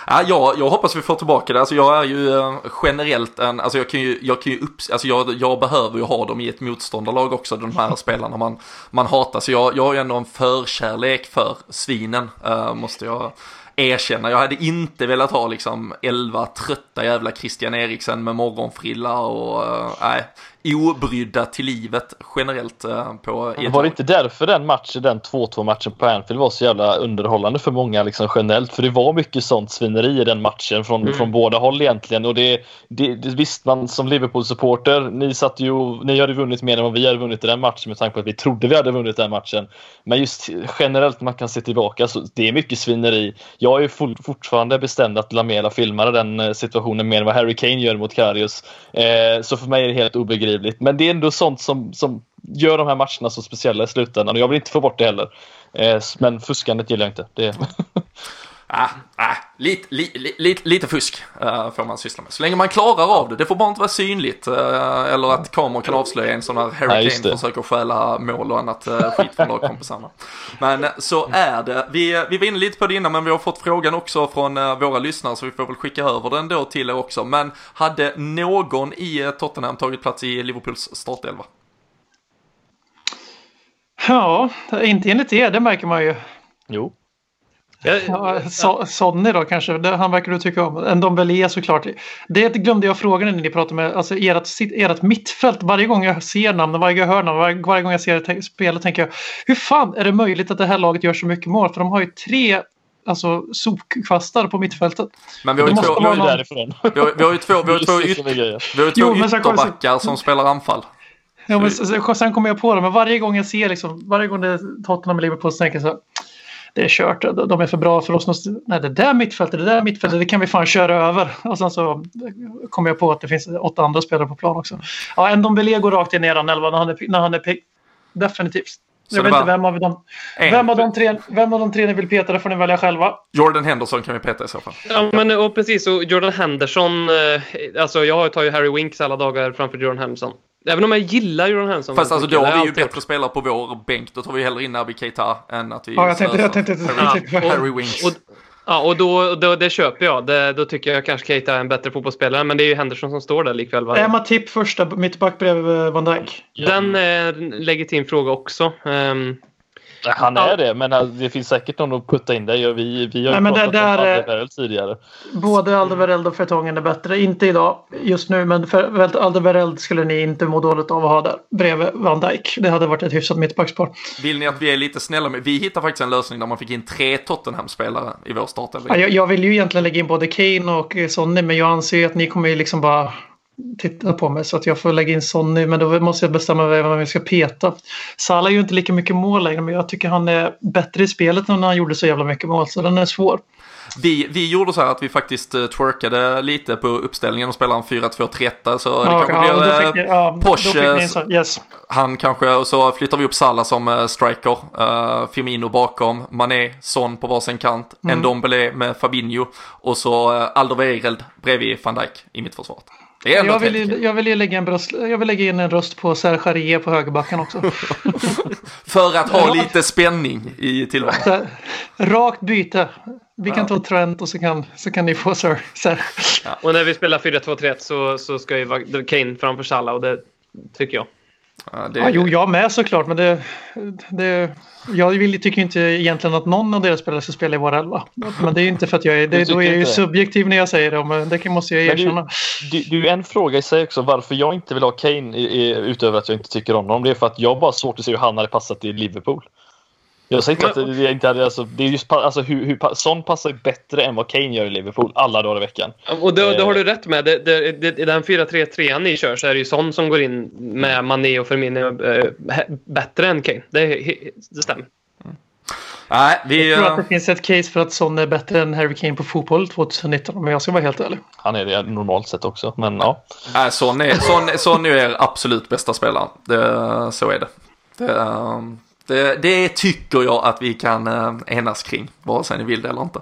Ja, jag, jag hoppas vi får tillbaka det. Alltså jag är ju eh, generellt en, alltså jag kan ju, jag kan ju upp, alltså jag, jag behöver ju ha dem i ett motståndarlag också, de här spelarna man, man hatar. Så jag, jag har ju ändå en förkärlek för svinen, eh, måste jag erkänna. Jag hade inte velat ha liksom 11 trötta jävla Christian Eriksen med morgonfrilla och eh, nej, obrydda till livet generellt eh, på Var det inte därför den matchen, den 2-2 matchen på Anfield var så jävla underhållande för många liksom generellt? För det var mycket sånt svineri i den matchen från, Mm. från båda håll egentligen. Och det, det, det visst man som Liverpool-supporter, ni satt ju, ni hade vunnit mer än vad vi hade vunnit i den matchen med tanke på att vi trodde vi hade vunnit den matchen. Men just generellt man kan se tillbaka så det är mycket svineri. Jag är full, fortfarande bestämd att Lamela filmade den eh, situationen mer än vad Harry Kane gör mot Karius. Eh, så för mig är det helt obegripligt. Men det är ändå sånt som, som gör de här matcherna så speciella i slutändan och jag vill inte få bort det heller. Eh, men fuskandet gillar jag inte. Det, Ah, ah, lite, li, li, lite, lite fusk eh, får man syssla med. Så länge man klarar av det. Det får bara inte vara synligt. eh, eller att kameror kan avslöja en sån här Harry Kane försöker stjäla mål och annat uh, skit från lagkompisarna. Men så är det. Vi, vi var inne lite på det innan men vi har fått frågan också från våra lyssnare så vi får väl skicka över den då till er också. Men hade någon i Tottenham tagit plats i Liverpools startelva? Ja, inte enligt det, det märker man ju. jo. Ja, so Sonny då kanske, det, han verkar du tycka om. En Dombele såklart. Det glömde jag fråga när ni pratade med, alltså ert, ert mittfält. Varje gång jag ser namnen, varje gång jag hör namn, varje, varje gång jag ser det spela tänker jag hur fan är det möjligt att det här laget gör så mycket mål? För de har ju tre alltså, sopkvastar på mittfältet. Men vi har ju två, var ju någon- vi har, vi har ju två, vi har ju två, yt, vi har ju två Jo, men sen kommer- ytterbackar som spelar anfall. Ja, men sen, sen kommer jag på det, men varje gång jag ser liksom, varje gång det är Tottenham och Liverpool så tänker jag så här, det är kört, de de är för bra för oss. Nej, det där mittfältet, det där mittfältet, det kan vi fan köra över. Och sen så kommer jag på att det finns åtta andra spelare på plan också. Ja, en Dombele går rakt in i eran elva när han är, när han är pigg. Definitivt. Så Jag vet inte vem av, dem, en. vem, av de tre, vem av de tre ni vill peta, det får ni välja själva. Jordan Henderson kan vi peta i så fall. Ja, men och precis. Och Jordan Henderson. Eh, alltså jag tar ju Harry Winks alla dagar framför Jordan Henderson. Även om jag gillar Jordan Henderson. Fast alltså då har vi ju bättre spelare på vår bänk. Då tar vi hellre in Naby Keita än att vi Ja, jag tänkte- jag tänkte- jag Harry, tänkte- Harry Winks. Och, ja, och då, då, det köper jag. Det, då tycker jag kanske Keita är en bättre fotbollsspelare. Men det är ju Henderson som står där likväl. Va? Är Matip första mittback bredvid eh, Van Dijk? Den är en legitim fråga också. Ehm, Han är det, men alltså, det finns säkert någon att putta in där. Vi, vi har Nej, ju pratat där om Alderweireld tidigare. Både Alderweireld och Fertongen är bättre. Inte idag, just nu, men för Alderweireld skulle ni inte må dåligt av att ha där bredvid Van Dijk. Det hade varit ett hyfsat mittbackspar. Vill ni att vi är lite snälla med? Vi hittar faktiskt en lösning där man fick in tre Tottenham-spelare i vår startelva. Ja, jag, jag vill ju egentligen lägga in både Kane och eh, Sonny, men jag anser att ni kommer ju liksom bara tittar på mig så att jag får lägga in Sonny men då måste jag bestämma vem jag ska peta. Salah gör inte lika mycket mål längre men jag tycker han är bättre i spelet än när han gjorde så jävla mycket mål så den är svår. Vi, vi gjorde så här att vi faktiskt uh, twerkade lite på uppställningen och spelade en 4-2-3 så det Ja, kanske ja, uh, fick ja, Porsche, så- Yes. han kanske, och så flyttar vi upp Salah som uh, striker, uh, Firmino bakom, Mané, Son på varsin kant, Mm. Ndombele med Fabinho och så uh, Alderweireld bredvid van Dijk i mittförsvaret. Det är ändå Jag vill, ju- jag, vill ju lägga en bröst, jag vill lägga in en röst på Serge Aurier på högerbacken också. För att ha lite spänning i tillvaron. Rakt byte. Vi kan ta Trent och så kan, så kan ni få Sir. Sir. Och när vi spelar 4-2-3-1 så, så ska ju Kane framför Salah och det tycker jag. Ja, det, Ja, jo, jag med såklart, men det, det, jag vill, tycker inte egentligen att någon av deras spelare ska spela i vår elva. Men det är inte för att jag är, det, då är jag ju subjektiv när jag säger det, men det måste jag Men du- erkänna. Du, du, en fråga i sig också varför jag inte vill ha Kane i, i, utöver att jag inte tycker om honom. Det är för att jag har bara svårt att se hur han hade passat i Liverpool. Jag säger inte att det, det inte hade, alltså, det är just alltså, hur, hur, Son passar ju bättre än vad Kane gör i Liverpool alla dagar i veckan. Och det, det Eh. har du rätt med. Det, det, det, I den 4-3-3 ni kör så är det ju sån som går in med Mané och Firmino eh, bättre än Kane. Det, det stämmer. nej, vi... Jag tror att eh, det finns ett case för att Son är bättre än Harry Kane på fotboll 2019, om jag ska vara helt ärlig. Han är det normalt sett också, men ja. Nej, Son är, Son, Son är er absolut bästa spelare. Det, så är det. Det, eh, det. det tycker jag att vi kan eh, enas kring, vare sig ni vill det eller inte.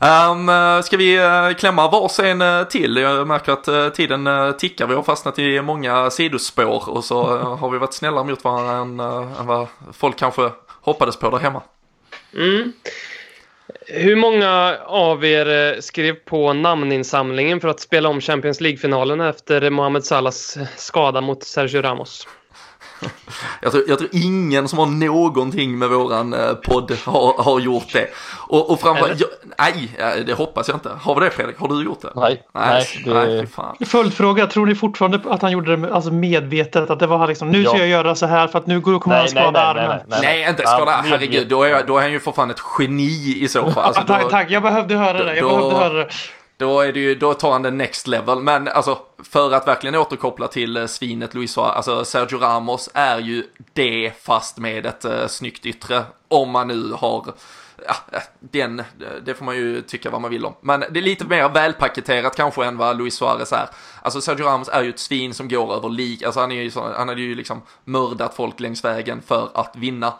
Um, ska vi klämma varsin till? Jag märker att tiden tickar. Vi har fastnat i många sidospår och så har vi varit snällare mot varandra än, än vad folk kanske hoppades på där hemma. Mm. Hur många av er eh, skrev på namninsamlingen för att spela om Champions League-finalen efter Mohamed Salahs skada mot Sergio Ramos? Jag tror, jag tror ingen som har någonting med våran eh, podd har, har gjort det. Och, och framförallt, jag, nej, eh, det hoppas jag inte. Har vi det Fredrik? Har du gjort det? Nej, Nej, nej, det- nej fan. Följdfråga, tror ni fortfarande att han gjorde det med- alltså medvetet? Att det var liksom, nu ska Ja. jag göra så här för att nu kommer han skada armen? Nej, inte skada. Herregud, då är, då är han ju för fan ett geni i så fall. Alltså, Ja, tack, då, tack, jag behövde höra det. Jag då- behövde höra det då, är det ju, då tar han det next level. Men alltså, för att verkligen återkoppla till eh, svinet Luis Suarez, alltså Sergio Ramos är ju det fast med ett uh, snyggt yttre. Om man nu har Ja, eh, den, det får man ju tycka vad man vill om. Men det är lite mer välpaketerat kanske än vad Luis Suarez är. Alltså Sergio Ramos är ju ett svin som går över lik. Alltså han är ju så, han hade ju liksom mördat folk längs vägen för att vinna.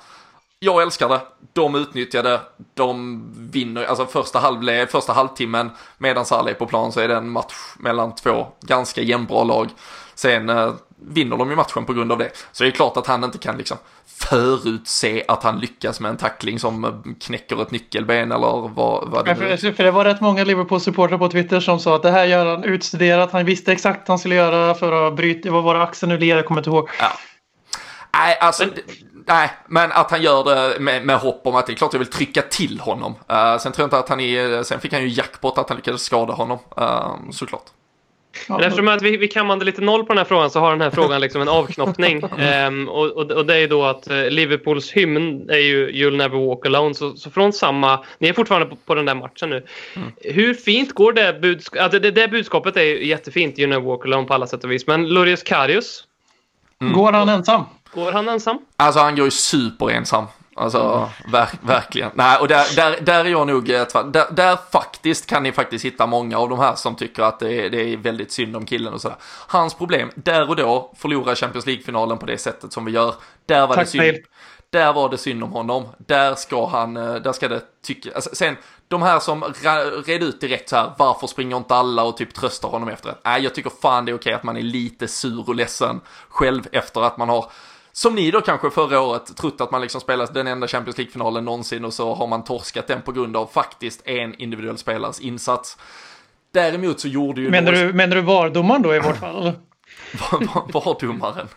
Jag älskar det. De utnyttjar det. De vinner. Alltså första, halvle, första halvtimmen medan Salah är på plan så är det en match mellan två ganska jämnbra lag. Sen eh, vinner de ju matchen på grund av det. Så det är klart att han inte kan liksom förutse att han lyckas med en tackling som eh, knäcker ett nyckelben eller vad, vad det nu För, för det var rätt många Liverpool-supportrar på Twitter som sa att det här gör han utstuderat. Han visste exakt vad han skulle göra för att bryta. Vad var det Axel nu ler? Jag kommer inte ihåg. Nej, alltså, nej, men att han gör det med, med hopp om att det är klart jag vill trycka till honom. Uh, sen tror jag inte att han är, sen fick han ju jackpot att han lyckades skada honom, uh, såklart. Men eftersom att vi, vi kammade lite noll på den här frågan så har den här frågan liksom en avknoppning. Ehm, och, och, och det är ju då att eh, Liverpools hymn är ju You'll never walk alone. Så, så från samma... Ni är fortfarande på, på den där matchen nu. Hur fint går det budskapet? Alltså det, det budskapet är ju jättefint, You'll never walk alone på alla sätt och vis. Men Lurius Karius, Går han ensam? Går han ensam? Alltså han går ju superensam. Alltså, verk, verkligen. Nej, och där, där, där är jag nog, eh, där, där faktiskt kan ni faktiskt hitta många av de här som tycker att det är, det är väldigt synd om killen och sådär. Hans problem, där och då, förlora Champions League-finalen på det sättet som vi gör. Där var Tack, det synd. Där var det synd om honom. Där ska han, eh, där ska det tycka, alltså, sen de här som red ut direkt så här, varför springer inte alla och typ tröstar honom efter det? Nej, jag tycker fan det är okej att man är lite sur och ledsen själv efter att man har som ni då kanske förra året trott att man liksom spelat den enda Champions League-finalen någonsin och så har man torskat den på grund av faktiskt en individuell spelares insats. Däremot så gjorde ju Menar du, menar du VAR-domaren då i vårt fall? VAR-domaren.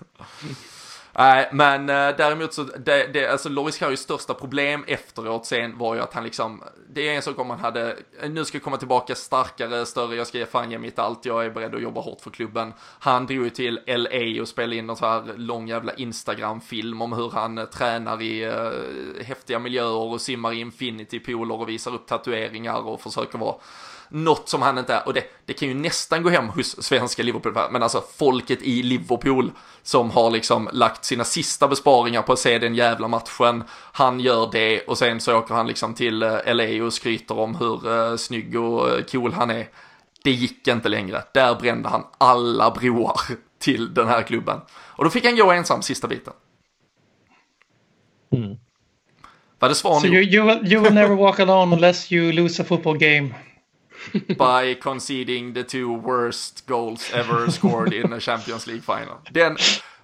Nej, men eh, däremot så, det, det, alltså Loris Karius största problem efteråt sen var ju att han liksom, det är en sak om man hade, eh, nu ska jag komma tillbaka starkare, större, jag ska ge fan ge mitt allt, jag är beredd att jobba hårt för klubben. Han drog ju till LA och spelade in någon så här lång jävla Instagram-film om hur han eh, tränar i eh, häftiga miljöer och simmar i infinity pooler och visar upp tatueringar och försöker vara något som han inte är. Och det, det kan ju nästan gå hem hos svenska Liverpool, men alltså folket i Liverpool som har liksom lagt sina sista besparingar på att se den jävla matchen. Han gör det och sen så åker han liksom till eh, LA och skryter om hur uh, snygg och uh, cool han är. Det gick inte längre. Där brände han alla broar till den här klubben. Och då fick han gå ensam sista biten. Mm. Var det svar So you, you, will, you will never walk alone unless you lose a football game. By conceding the two worst goals ever scored in a Champions League final. Den,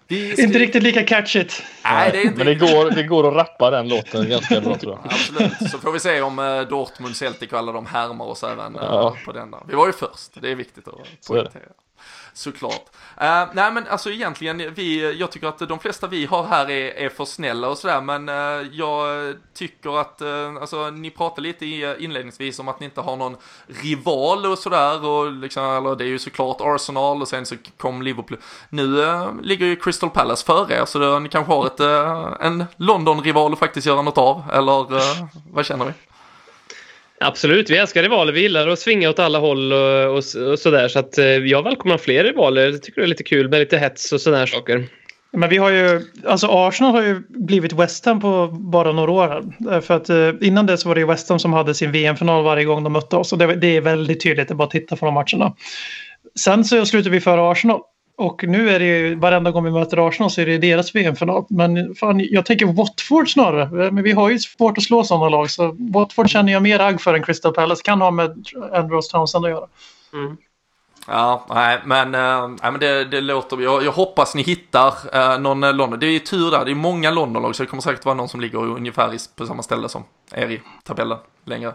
vi ska... Inte riktigt lika catchigt. Nej, det är inte Men det går, det går att rappa den låten ganska bra tror jag. Absolut, så får vi se om eh, Dortmund, Celtic och alla de härmar oss även eh, Ja. på den där. Vi var ju först, det är viktigt att poängtera. Såklart. Uh, nej men alltså egentligen, vi, jag tycker att de flesta vi har här är, är för snälla och sådär men uh, jag tycker att, uh, alltså ni pratade lite i, inledningsvis om att ni inte har någon rival och sådär och liksom, eller det är ju såklart Arsenal och sen så kom Liverpool. Nu uh, ligger ju Crystal Palace före er så då, ni kanske har ett, uh, en London-rival att faktiskt göra något av eller uh, vad känner vi? Absolut, vi älskar rivaler. Vi gillar att svinga åt alla håll och, och, och sådär. Så att eh, jag välkomnar fler rivaler. Jag tycker det är lite kul med lite hets och sådana saker. Men vi har ju, alltså Arsenal har ju blivit West Ham på bara några år här. Eh, för att eh, innan det så var det ju West Ham som hade sin VM-final varje gång de mötte oss. Och det, det är väldigt tydligt, det är bara att titta på de matcherna. Sen så slutar vi före Arsenal. Och nu är det ju, varenda gång vi möter Arsenal så är det deras VM-final. Men fan, jag tänker Watford snarare. Men vi har ju svårt att slå sådana lag. Så Watford känner jag mer agg för än Crystal Palace. Kan ha med Andros Townsend att göra. Mm. Ja, nej, men, äh, nej, men det, det låter, jag, jag hoppas ni hittar äh, någon eh, London. Det är ju tur där, det är många Londonlag så det kommer säkert vara någon som ligger ungefär på samma ställe som er i tabellen. Längre,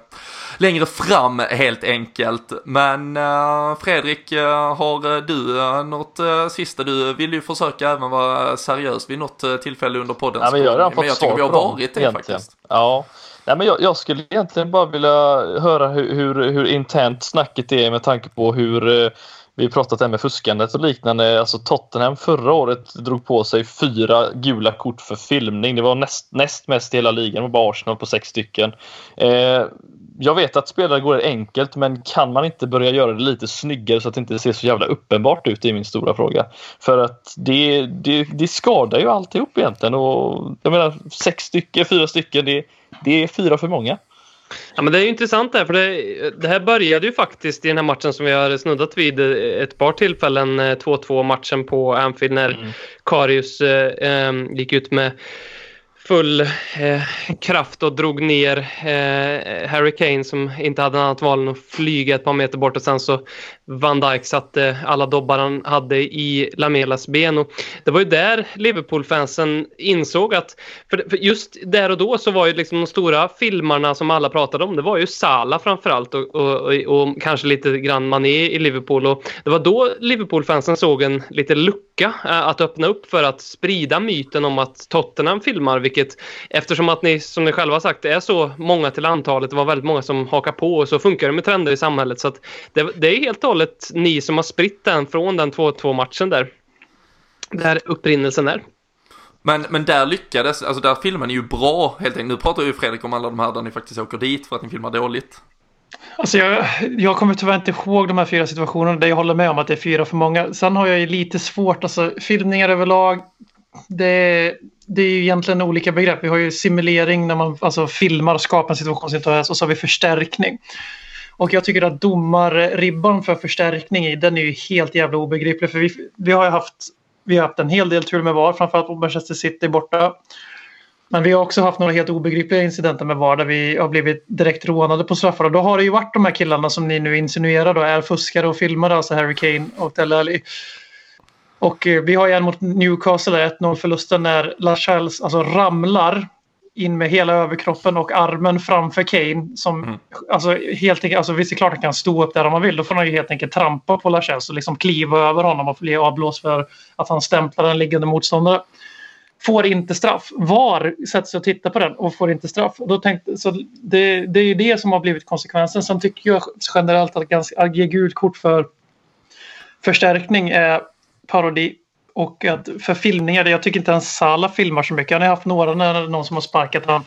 längre fram helt enkelt. Men äh, Fredrik, äh, har du äh, något äh, sista? Du vill ju försöka även vara seriös vid något äh, tillfälle under podden. Ja, men jag har redan fått men jag tycker vi har varit det egentligen. faktiskt. Ja. Nej, men jag, jag skulle egentligen bara vilja höra hur, hur, hur internt snacket är med tanke på hur eh, vi pratat här med fuskandet och liknande. Alltså Tottenham förra året drog på sig fyra gula kort för filmning. Det var näst, näst mest i hela ligan, det var bara Arsenal på sex stycken. Eh, jag vet att spelare går det enkelt, men kan man inte börja göra det lite snyggare så att det inte ser så jävla uppenbart ut? Det är min stora fråga. För att det, det, det skadar ju alltihop egentligen. Och jag menar, sex stycken, fyra stycken, det, det är fyra för många. Ja, men det är ju intressant där, för det, det här började ju faktiskt i den här matchen som vi har snuddat vid ett par tillfällen, eh, 2-2 matchen på Anfield när Mm. Karius eh, eh, gick ut med full eh, kraft och drog ner eh, Harry Kane som inte hade annat val än att flyga ett par meter bort och sen så Van Dijk satte alla dobbar han hade i Lamelas ben. Och det var ju där Liverpool-fansen insåg att, för, för just där och då så var ju liksom de stora filmarna som alla pratade om, det var ju Salah framförallt och, och, och, och kanske lite grann Mané i Liverpool. Och det var då Liverpool-fansen såg en liten lucka eh, att öppna upp för att sprida myten om att Tottenham filmar, vilket eftersom att ni, som ni själva har sagt, är så många till antalet, det var väldigt många som hakar på och så funkar det med trender i samhället. Så att det, det är helt och hållet ni som har spritt den från den 2-2 matchen där. Där upprinnelsen är. Men, men där lyckades, alltså där filmar ni ju bra helt enkelt. Nu pratar ju Fredrik om alla de här där ni faktiskt åker dit för att ni filmar dåligt. Alltså jag, jag kommer tyvärr inte ihåg de här fyra situationerna där jag håller med om att det är fyra för många. Sen har jag ju lite svårt, alltså filmningar överlag, det, det är ju egentligen olika begrepp. Vi har ju simulering när man alltså, filmar och skapar en situation som inte och så har vi förstärkning. Och jag tycker att domarribban för förstärkning i den är ju helt jävla obegriplig. För vi, vi har ju haft, vi har haft en hel del tur med VAR, framförallt på Manchester City borta. Men vi har också haft några helt obegripliga incidenter med VAR där vi har blivit direkt rånade på straffar. Och då har det ju varit de här killarna som ni nu insinuerar då är fuskare och filmare, alltså Harry Kane och Dele Alli. Och eh, vi har ju en mot Newcastle, där 1-0 förlusten när Lascelles alltså ramlar in med hela överkroppen och armen framför Kane. Som, Mm. alltså, helt enkelt, alltså, visst är det klart att han kan stå upp där om man vill. Då får han ju helt enkelt trampa på Lascelles och liksom kliva över honom och bli avblåst för att han stämplar en liggande motståndare. Får inte straff. VAR sätter sig och tittar på den och får inte straff. Och då tänkte, så det, det är ju det som har blivit konsekvensen. Sen tycker jag generellt att, ganska, att ge gult kort för förstärkning är parodi. Och att för filmningar, jag tycker inte ens Sala filmar så mycket. Han har haft några när någon som har sparkat han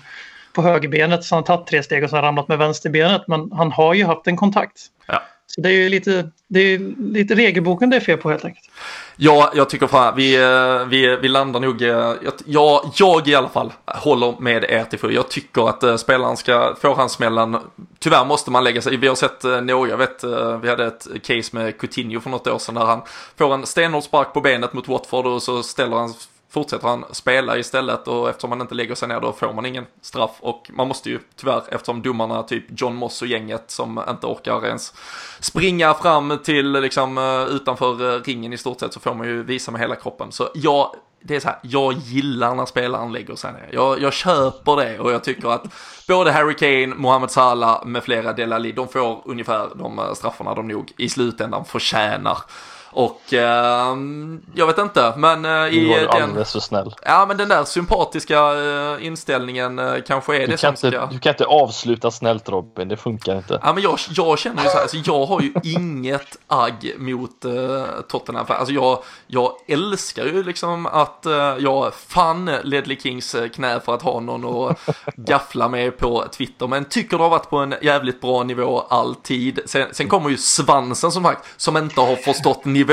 på högerbenet så han har tagit tre steg och så har han ramlat med vänsterbenet. Men han har ju haft en kontakt. Ja. Så det är ju lite, det är lite regelboken det är fel på helt enkelt. Ja, jag tycker fan vi, eh, vi, vi landar nog, eh, jag, jag, i alla fall håller med er till fullo. Jag tycker att eh, spelaren ska få hans smällen. Tyvärr måste man lägga sig, vi har sett några, jag vet, vi hade ett case med Coutinho för något år sedan där han får en stenhård spark på benet mot Watford och så ställer han fortsätter han spela istället och eftersom man inte lägger sig ner då får man ingen straff och man måste ju tyvärr eftersom domarna typ John Moss och gänget som inte orkar ens springa fram till liksom eh, utanför eh, ringen i stort sett så får man ju visa med hela kroppen. Så jag det är så här, jag gillar när spelaren lägger sig ner. Jag, jag köper det och jag tycker att både Harry Kane, Mohamed Salah med flera Delali, de får ungefär de eh, straffarna de nog i slutändan förtjänar. Och eh, jag vet inte, men eh, i var du den... alldeles för snäll. Ja, men den där sympatiska eh, inställningen eh, kanske är Du det kan, som inte, ska... du kan inte avsluta snällt Robin, det funkar inte. Ja, men jag, jag känner ju så här, alltså jag har ju inget agg mot uh, Tottenham. Alltså jag, jag älskar ju liksom att uh, jag fann Ledley Kings eh, knä för att ha någon att gaffla med på Twitter. Men tycker det har varit på en jävligt bra nivå alltid. Sen, sen kommer ju svansen som sagt, som inte har förstått nivån.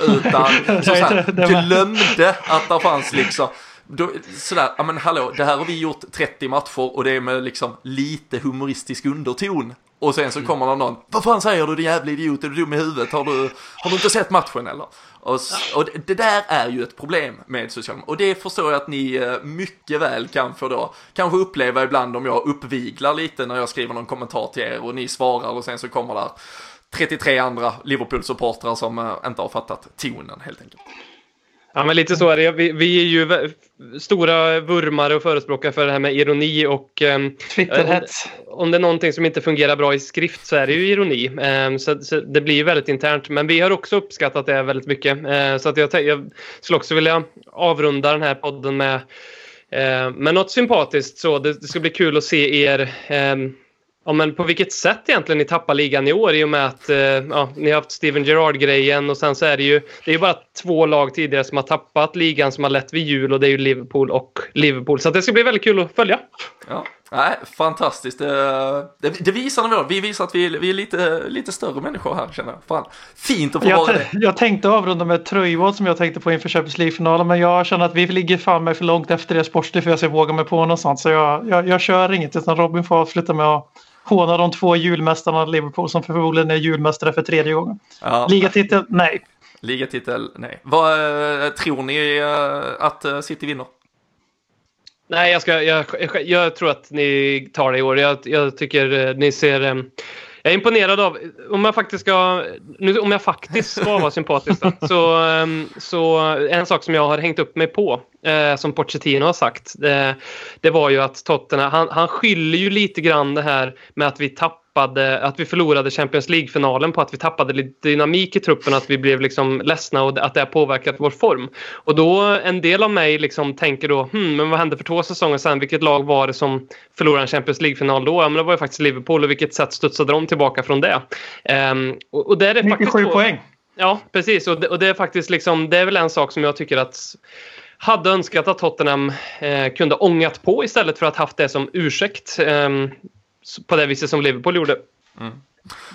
Utan som här, glömde att det fanns liksom då, sådär, ja men hallå, det här har vi gjort 30 matcher och det är med liksom lite humoristisk underton. Och sen så kommer det någon, vad fan säger du din jävla idiot, är du dum i huvudet, har du, har du inte sett matchen eller? Och, och det, där är ju ett problem med sociala och det förstår jag att ni eh, mycket väl kan få då, kanske uppleva ibland om jag uppviglar lite när jag skriver någon kommentar till er och ni svarar och sen så kommer där 33 andra Liverpool-supportrar som eh, inte har fattat tonen helt enkelt. Ja, men lite så är det. Vi, vi är ju stora vurmare och förespråkare för det här med ironi och Twitterhets. om det är någonting som inte fungerar bra i skrift så är det ju ironi. Ehm, så, så det blir ju väldigt internt. Men vi har också uppskattat det väldigt mycket. Ehm, så att jag, jag skulle också vilja avrunda den här podden med, eh, med något sympatiskt. Så det, det ska bli kul att se er ehm, Ja, men på vilket sätt egentligen ni tappar ligan i år i och med att eh, ja, ni har haft Steven Gerrard-grejen och sen så är det ju det är bara två lag tidigare som har tappat ligan som har lett vid jul och det är ju Liverpool och Liverpool. Så att det ska bli väldigt kul att följa. Ja, nej, fantastiskt. Det, det, det visar vi, vi visar att vi, vi är lite, lite större människor här känner jag. Fan, fint att få Jag, vara det. jag tänkte avrunda med ett tröjval som jag tänkte på inför Champions League-finalen men jag känner att vi ligger fan mig för långt efter det sportsligt för jag ska våga mig på något sånt. Så jag, jag, jag kör inget utan Robin får avsluta med att håna de två julmästarna Liverpool som förmodligen är julmästare för tredje gången. Ja, Ligatitel? Nej. ligatitel, nej. Vad eh, tror ni eh, att eh, City vinner? Nej, jag, ska, jag, jag, jag tror att ni tar det i år. Jag, jag tycker eh, ni ser... eh, Jag är imponerad av, om jag faktiskt ska, nu, om jag faktiskt ska vara sympatisk så, ehm, så en sak som jag har hängt upp mig på, eh, som Pochettino har sagt, det, det var ju att Tottenham, han, han skyller ju lite grann det här med att vi tappade, att vi förlorade Champions League-finalen på att vi tappade lite dynamik i truppen, att vi blev liksom ledsna och att det har påverkat vår form. Och då, en del av mig liksom tänker då, hmm, men vad hände för två säsonger sedan? Vilket lag var det som förlorade en Champions League-final då? Ja, men det var ju faktiskt Liverpool och vilket sätt studsade de tillbaka från det? Ehm, och, och där är faktiskt 97 två- poäng. Ja, precis. Och det, och det är faktiskt liksom, det är väl en sak som jag tycker att hade önskat att Tottenham eh, kunde ångat på istället för att haft det som ursäkt. s- på det viset som Liverpool gjorde. Mm.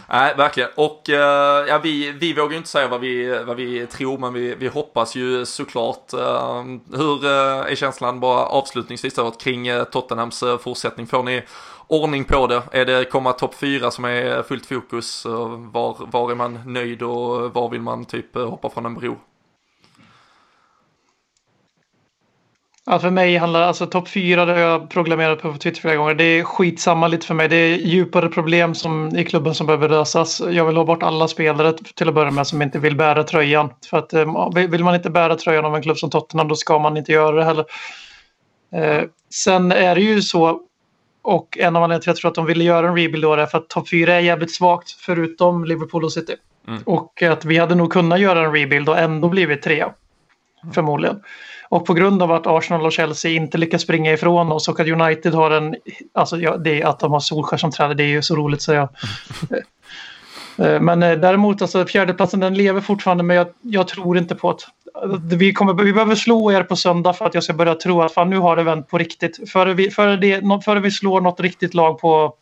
Nej, verkligen. Och eh, ja, vi, vi vågar ju inte säga vad vi, vad vi tror, men vi, vi hoppas ju såklart. eh, hur eh, är känslan bara avslutningsvis då, kring eh, Tottenhams eh, fortsättning? Får ni ordning på det? Är det komma topp fyra som är fullt fokus? Var, var är man nöjd och var vill man typ eh, hoppa från en bro? Ja, för mig handlar alltså topp fyra, det har jag proklamerat på Twitter flera gånger. Det är skitsamma lite för mig. Det är djupare problem som, i klubben som behöver lösas. Jag vill ha bort alla spelare till att börja med som inte vill bära tröjan. För att eh, vill man inte bära tröjan av en klubb som Tottenham då ska man inte göra det heller. Eh, sen är det ju så och en av anledningarna till att jag tror att de ville göra en rebuild då är för att topp fyra är jävligt svagt förutom Liverpool och City. Mm. Och att vi hade nog kunnat göra en rebuild och ändå blivit trea. Förmodligen. Och på grund av att Arsenal och Chelsea inte lyckas springa ifrån oss och att United har en... Alltså ja, det är att de har Solskjaer som tränare, det är ju så roligt så jag... Eh, Men eh, däremot, alltså fjärdeplatsen den lever fortfarande men jag, jag tror inte på att vi, kommer, vi behöver slå er på söndag för att jag ska börja tro att fan, nu har det vänt på riktigt. Före vi, före det, före vi slår något riktigt lag på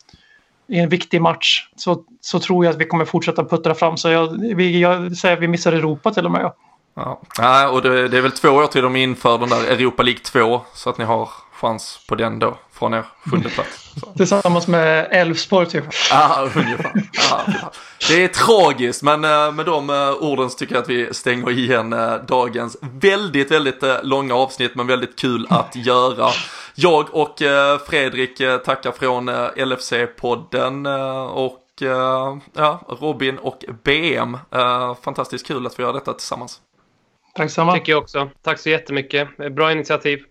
i en viktig match så, så tror jag att vi kommer fortsätta puttra fram. Så jag, vi, jag säger att vi missar Europa till och med. Ja. Ja, och det, det, är väl två år till de inför den där Europa League 2 så att ni har chans på den då från er sjunde plats. Tillsammans med Elfsborg typ. Ja, ungefär. Ja, det är tragiskt men eh, med de eh, orden så tycker jag att vi stänger igen eh, dagens väldigt, väldigt långa avsnitt men väldigt kul att göra. Jag och Fredrik tackar från LFC-podden och ja, Robin och BM. Fantastiskt kul att få göra detta tillsammans. Tack samma. Tycker jag också. Tack så jättemycket. Bra initiativ.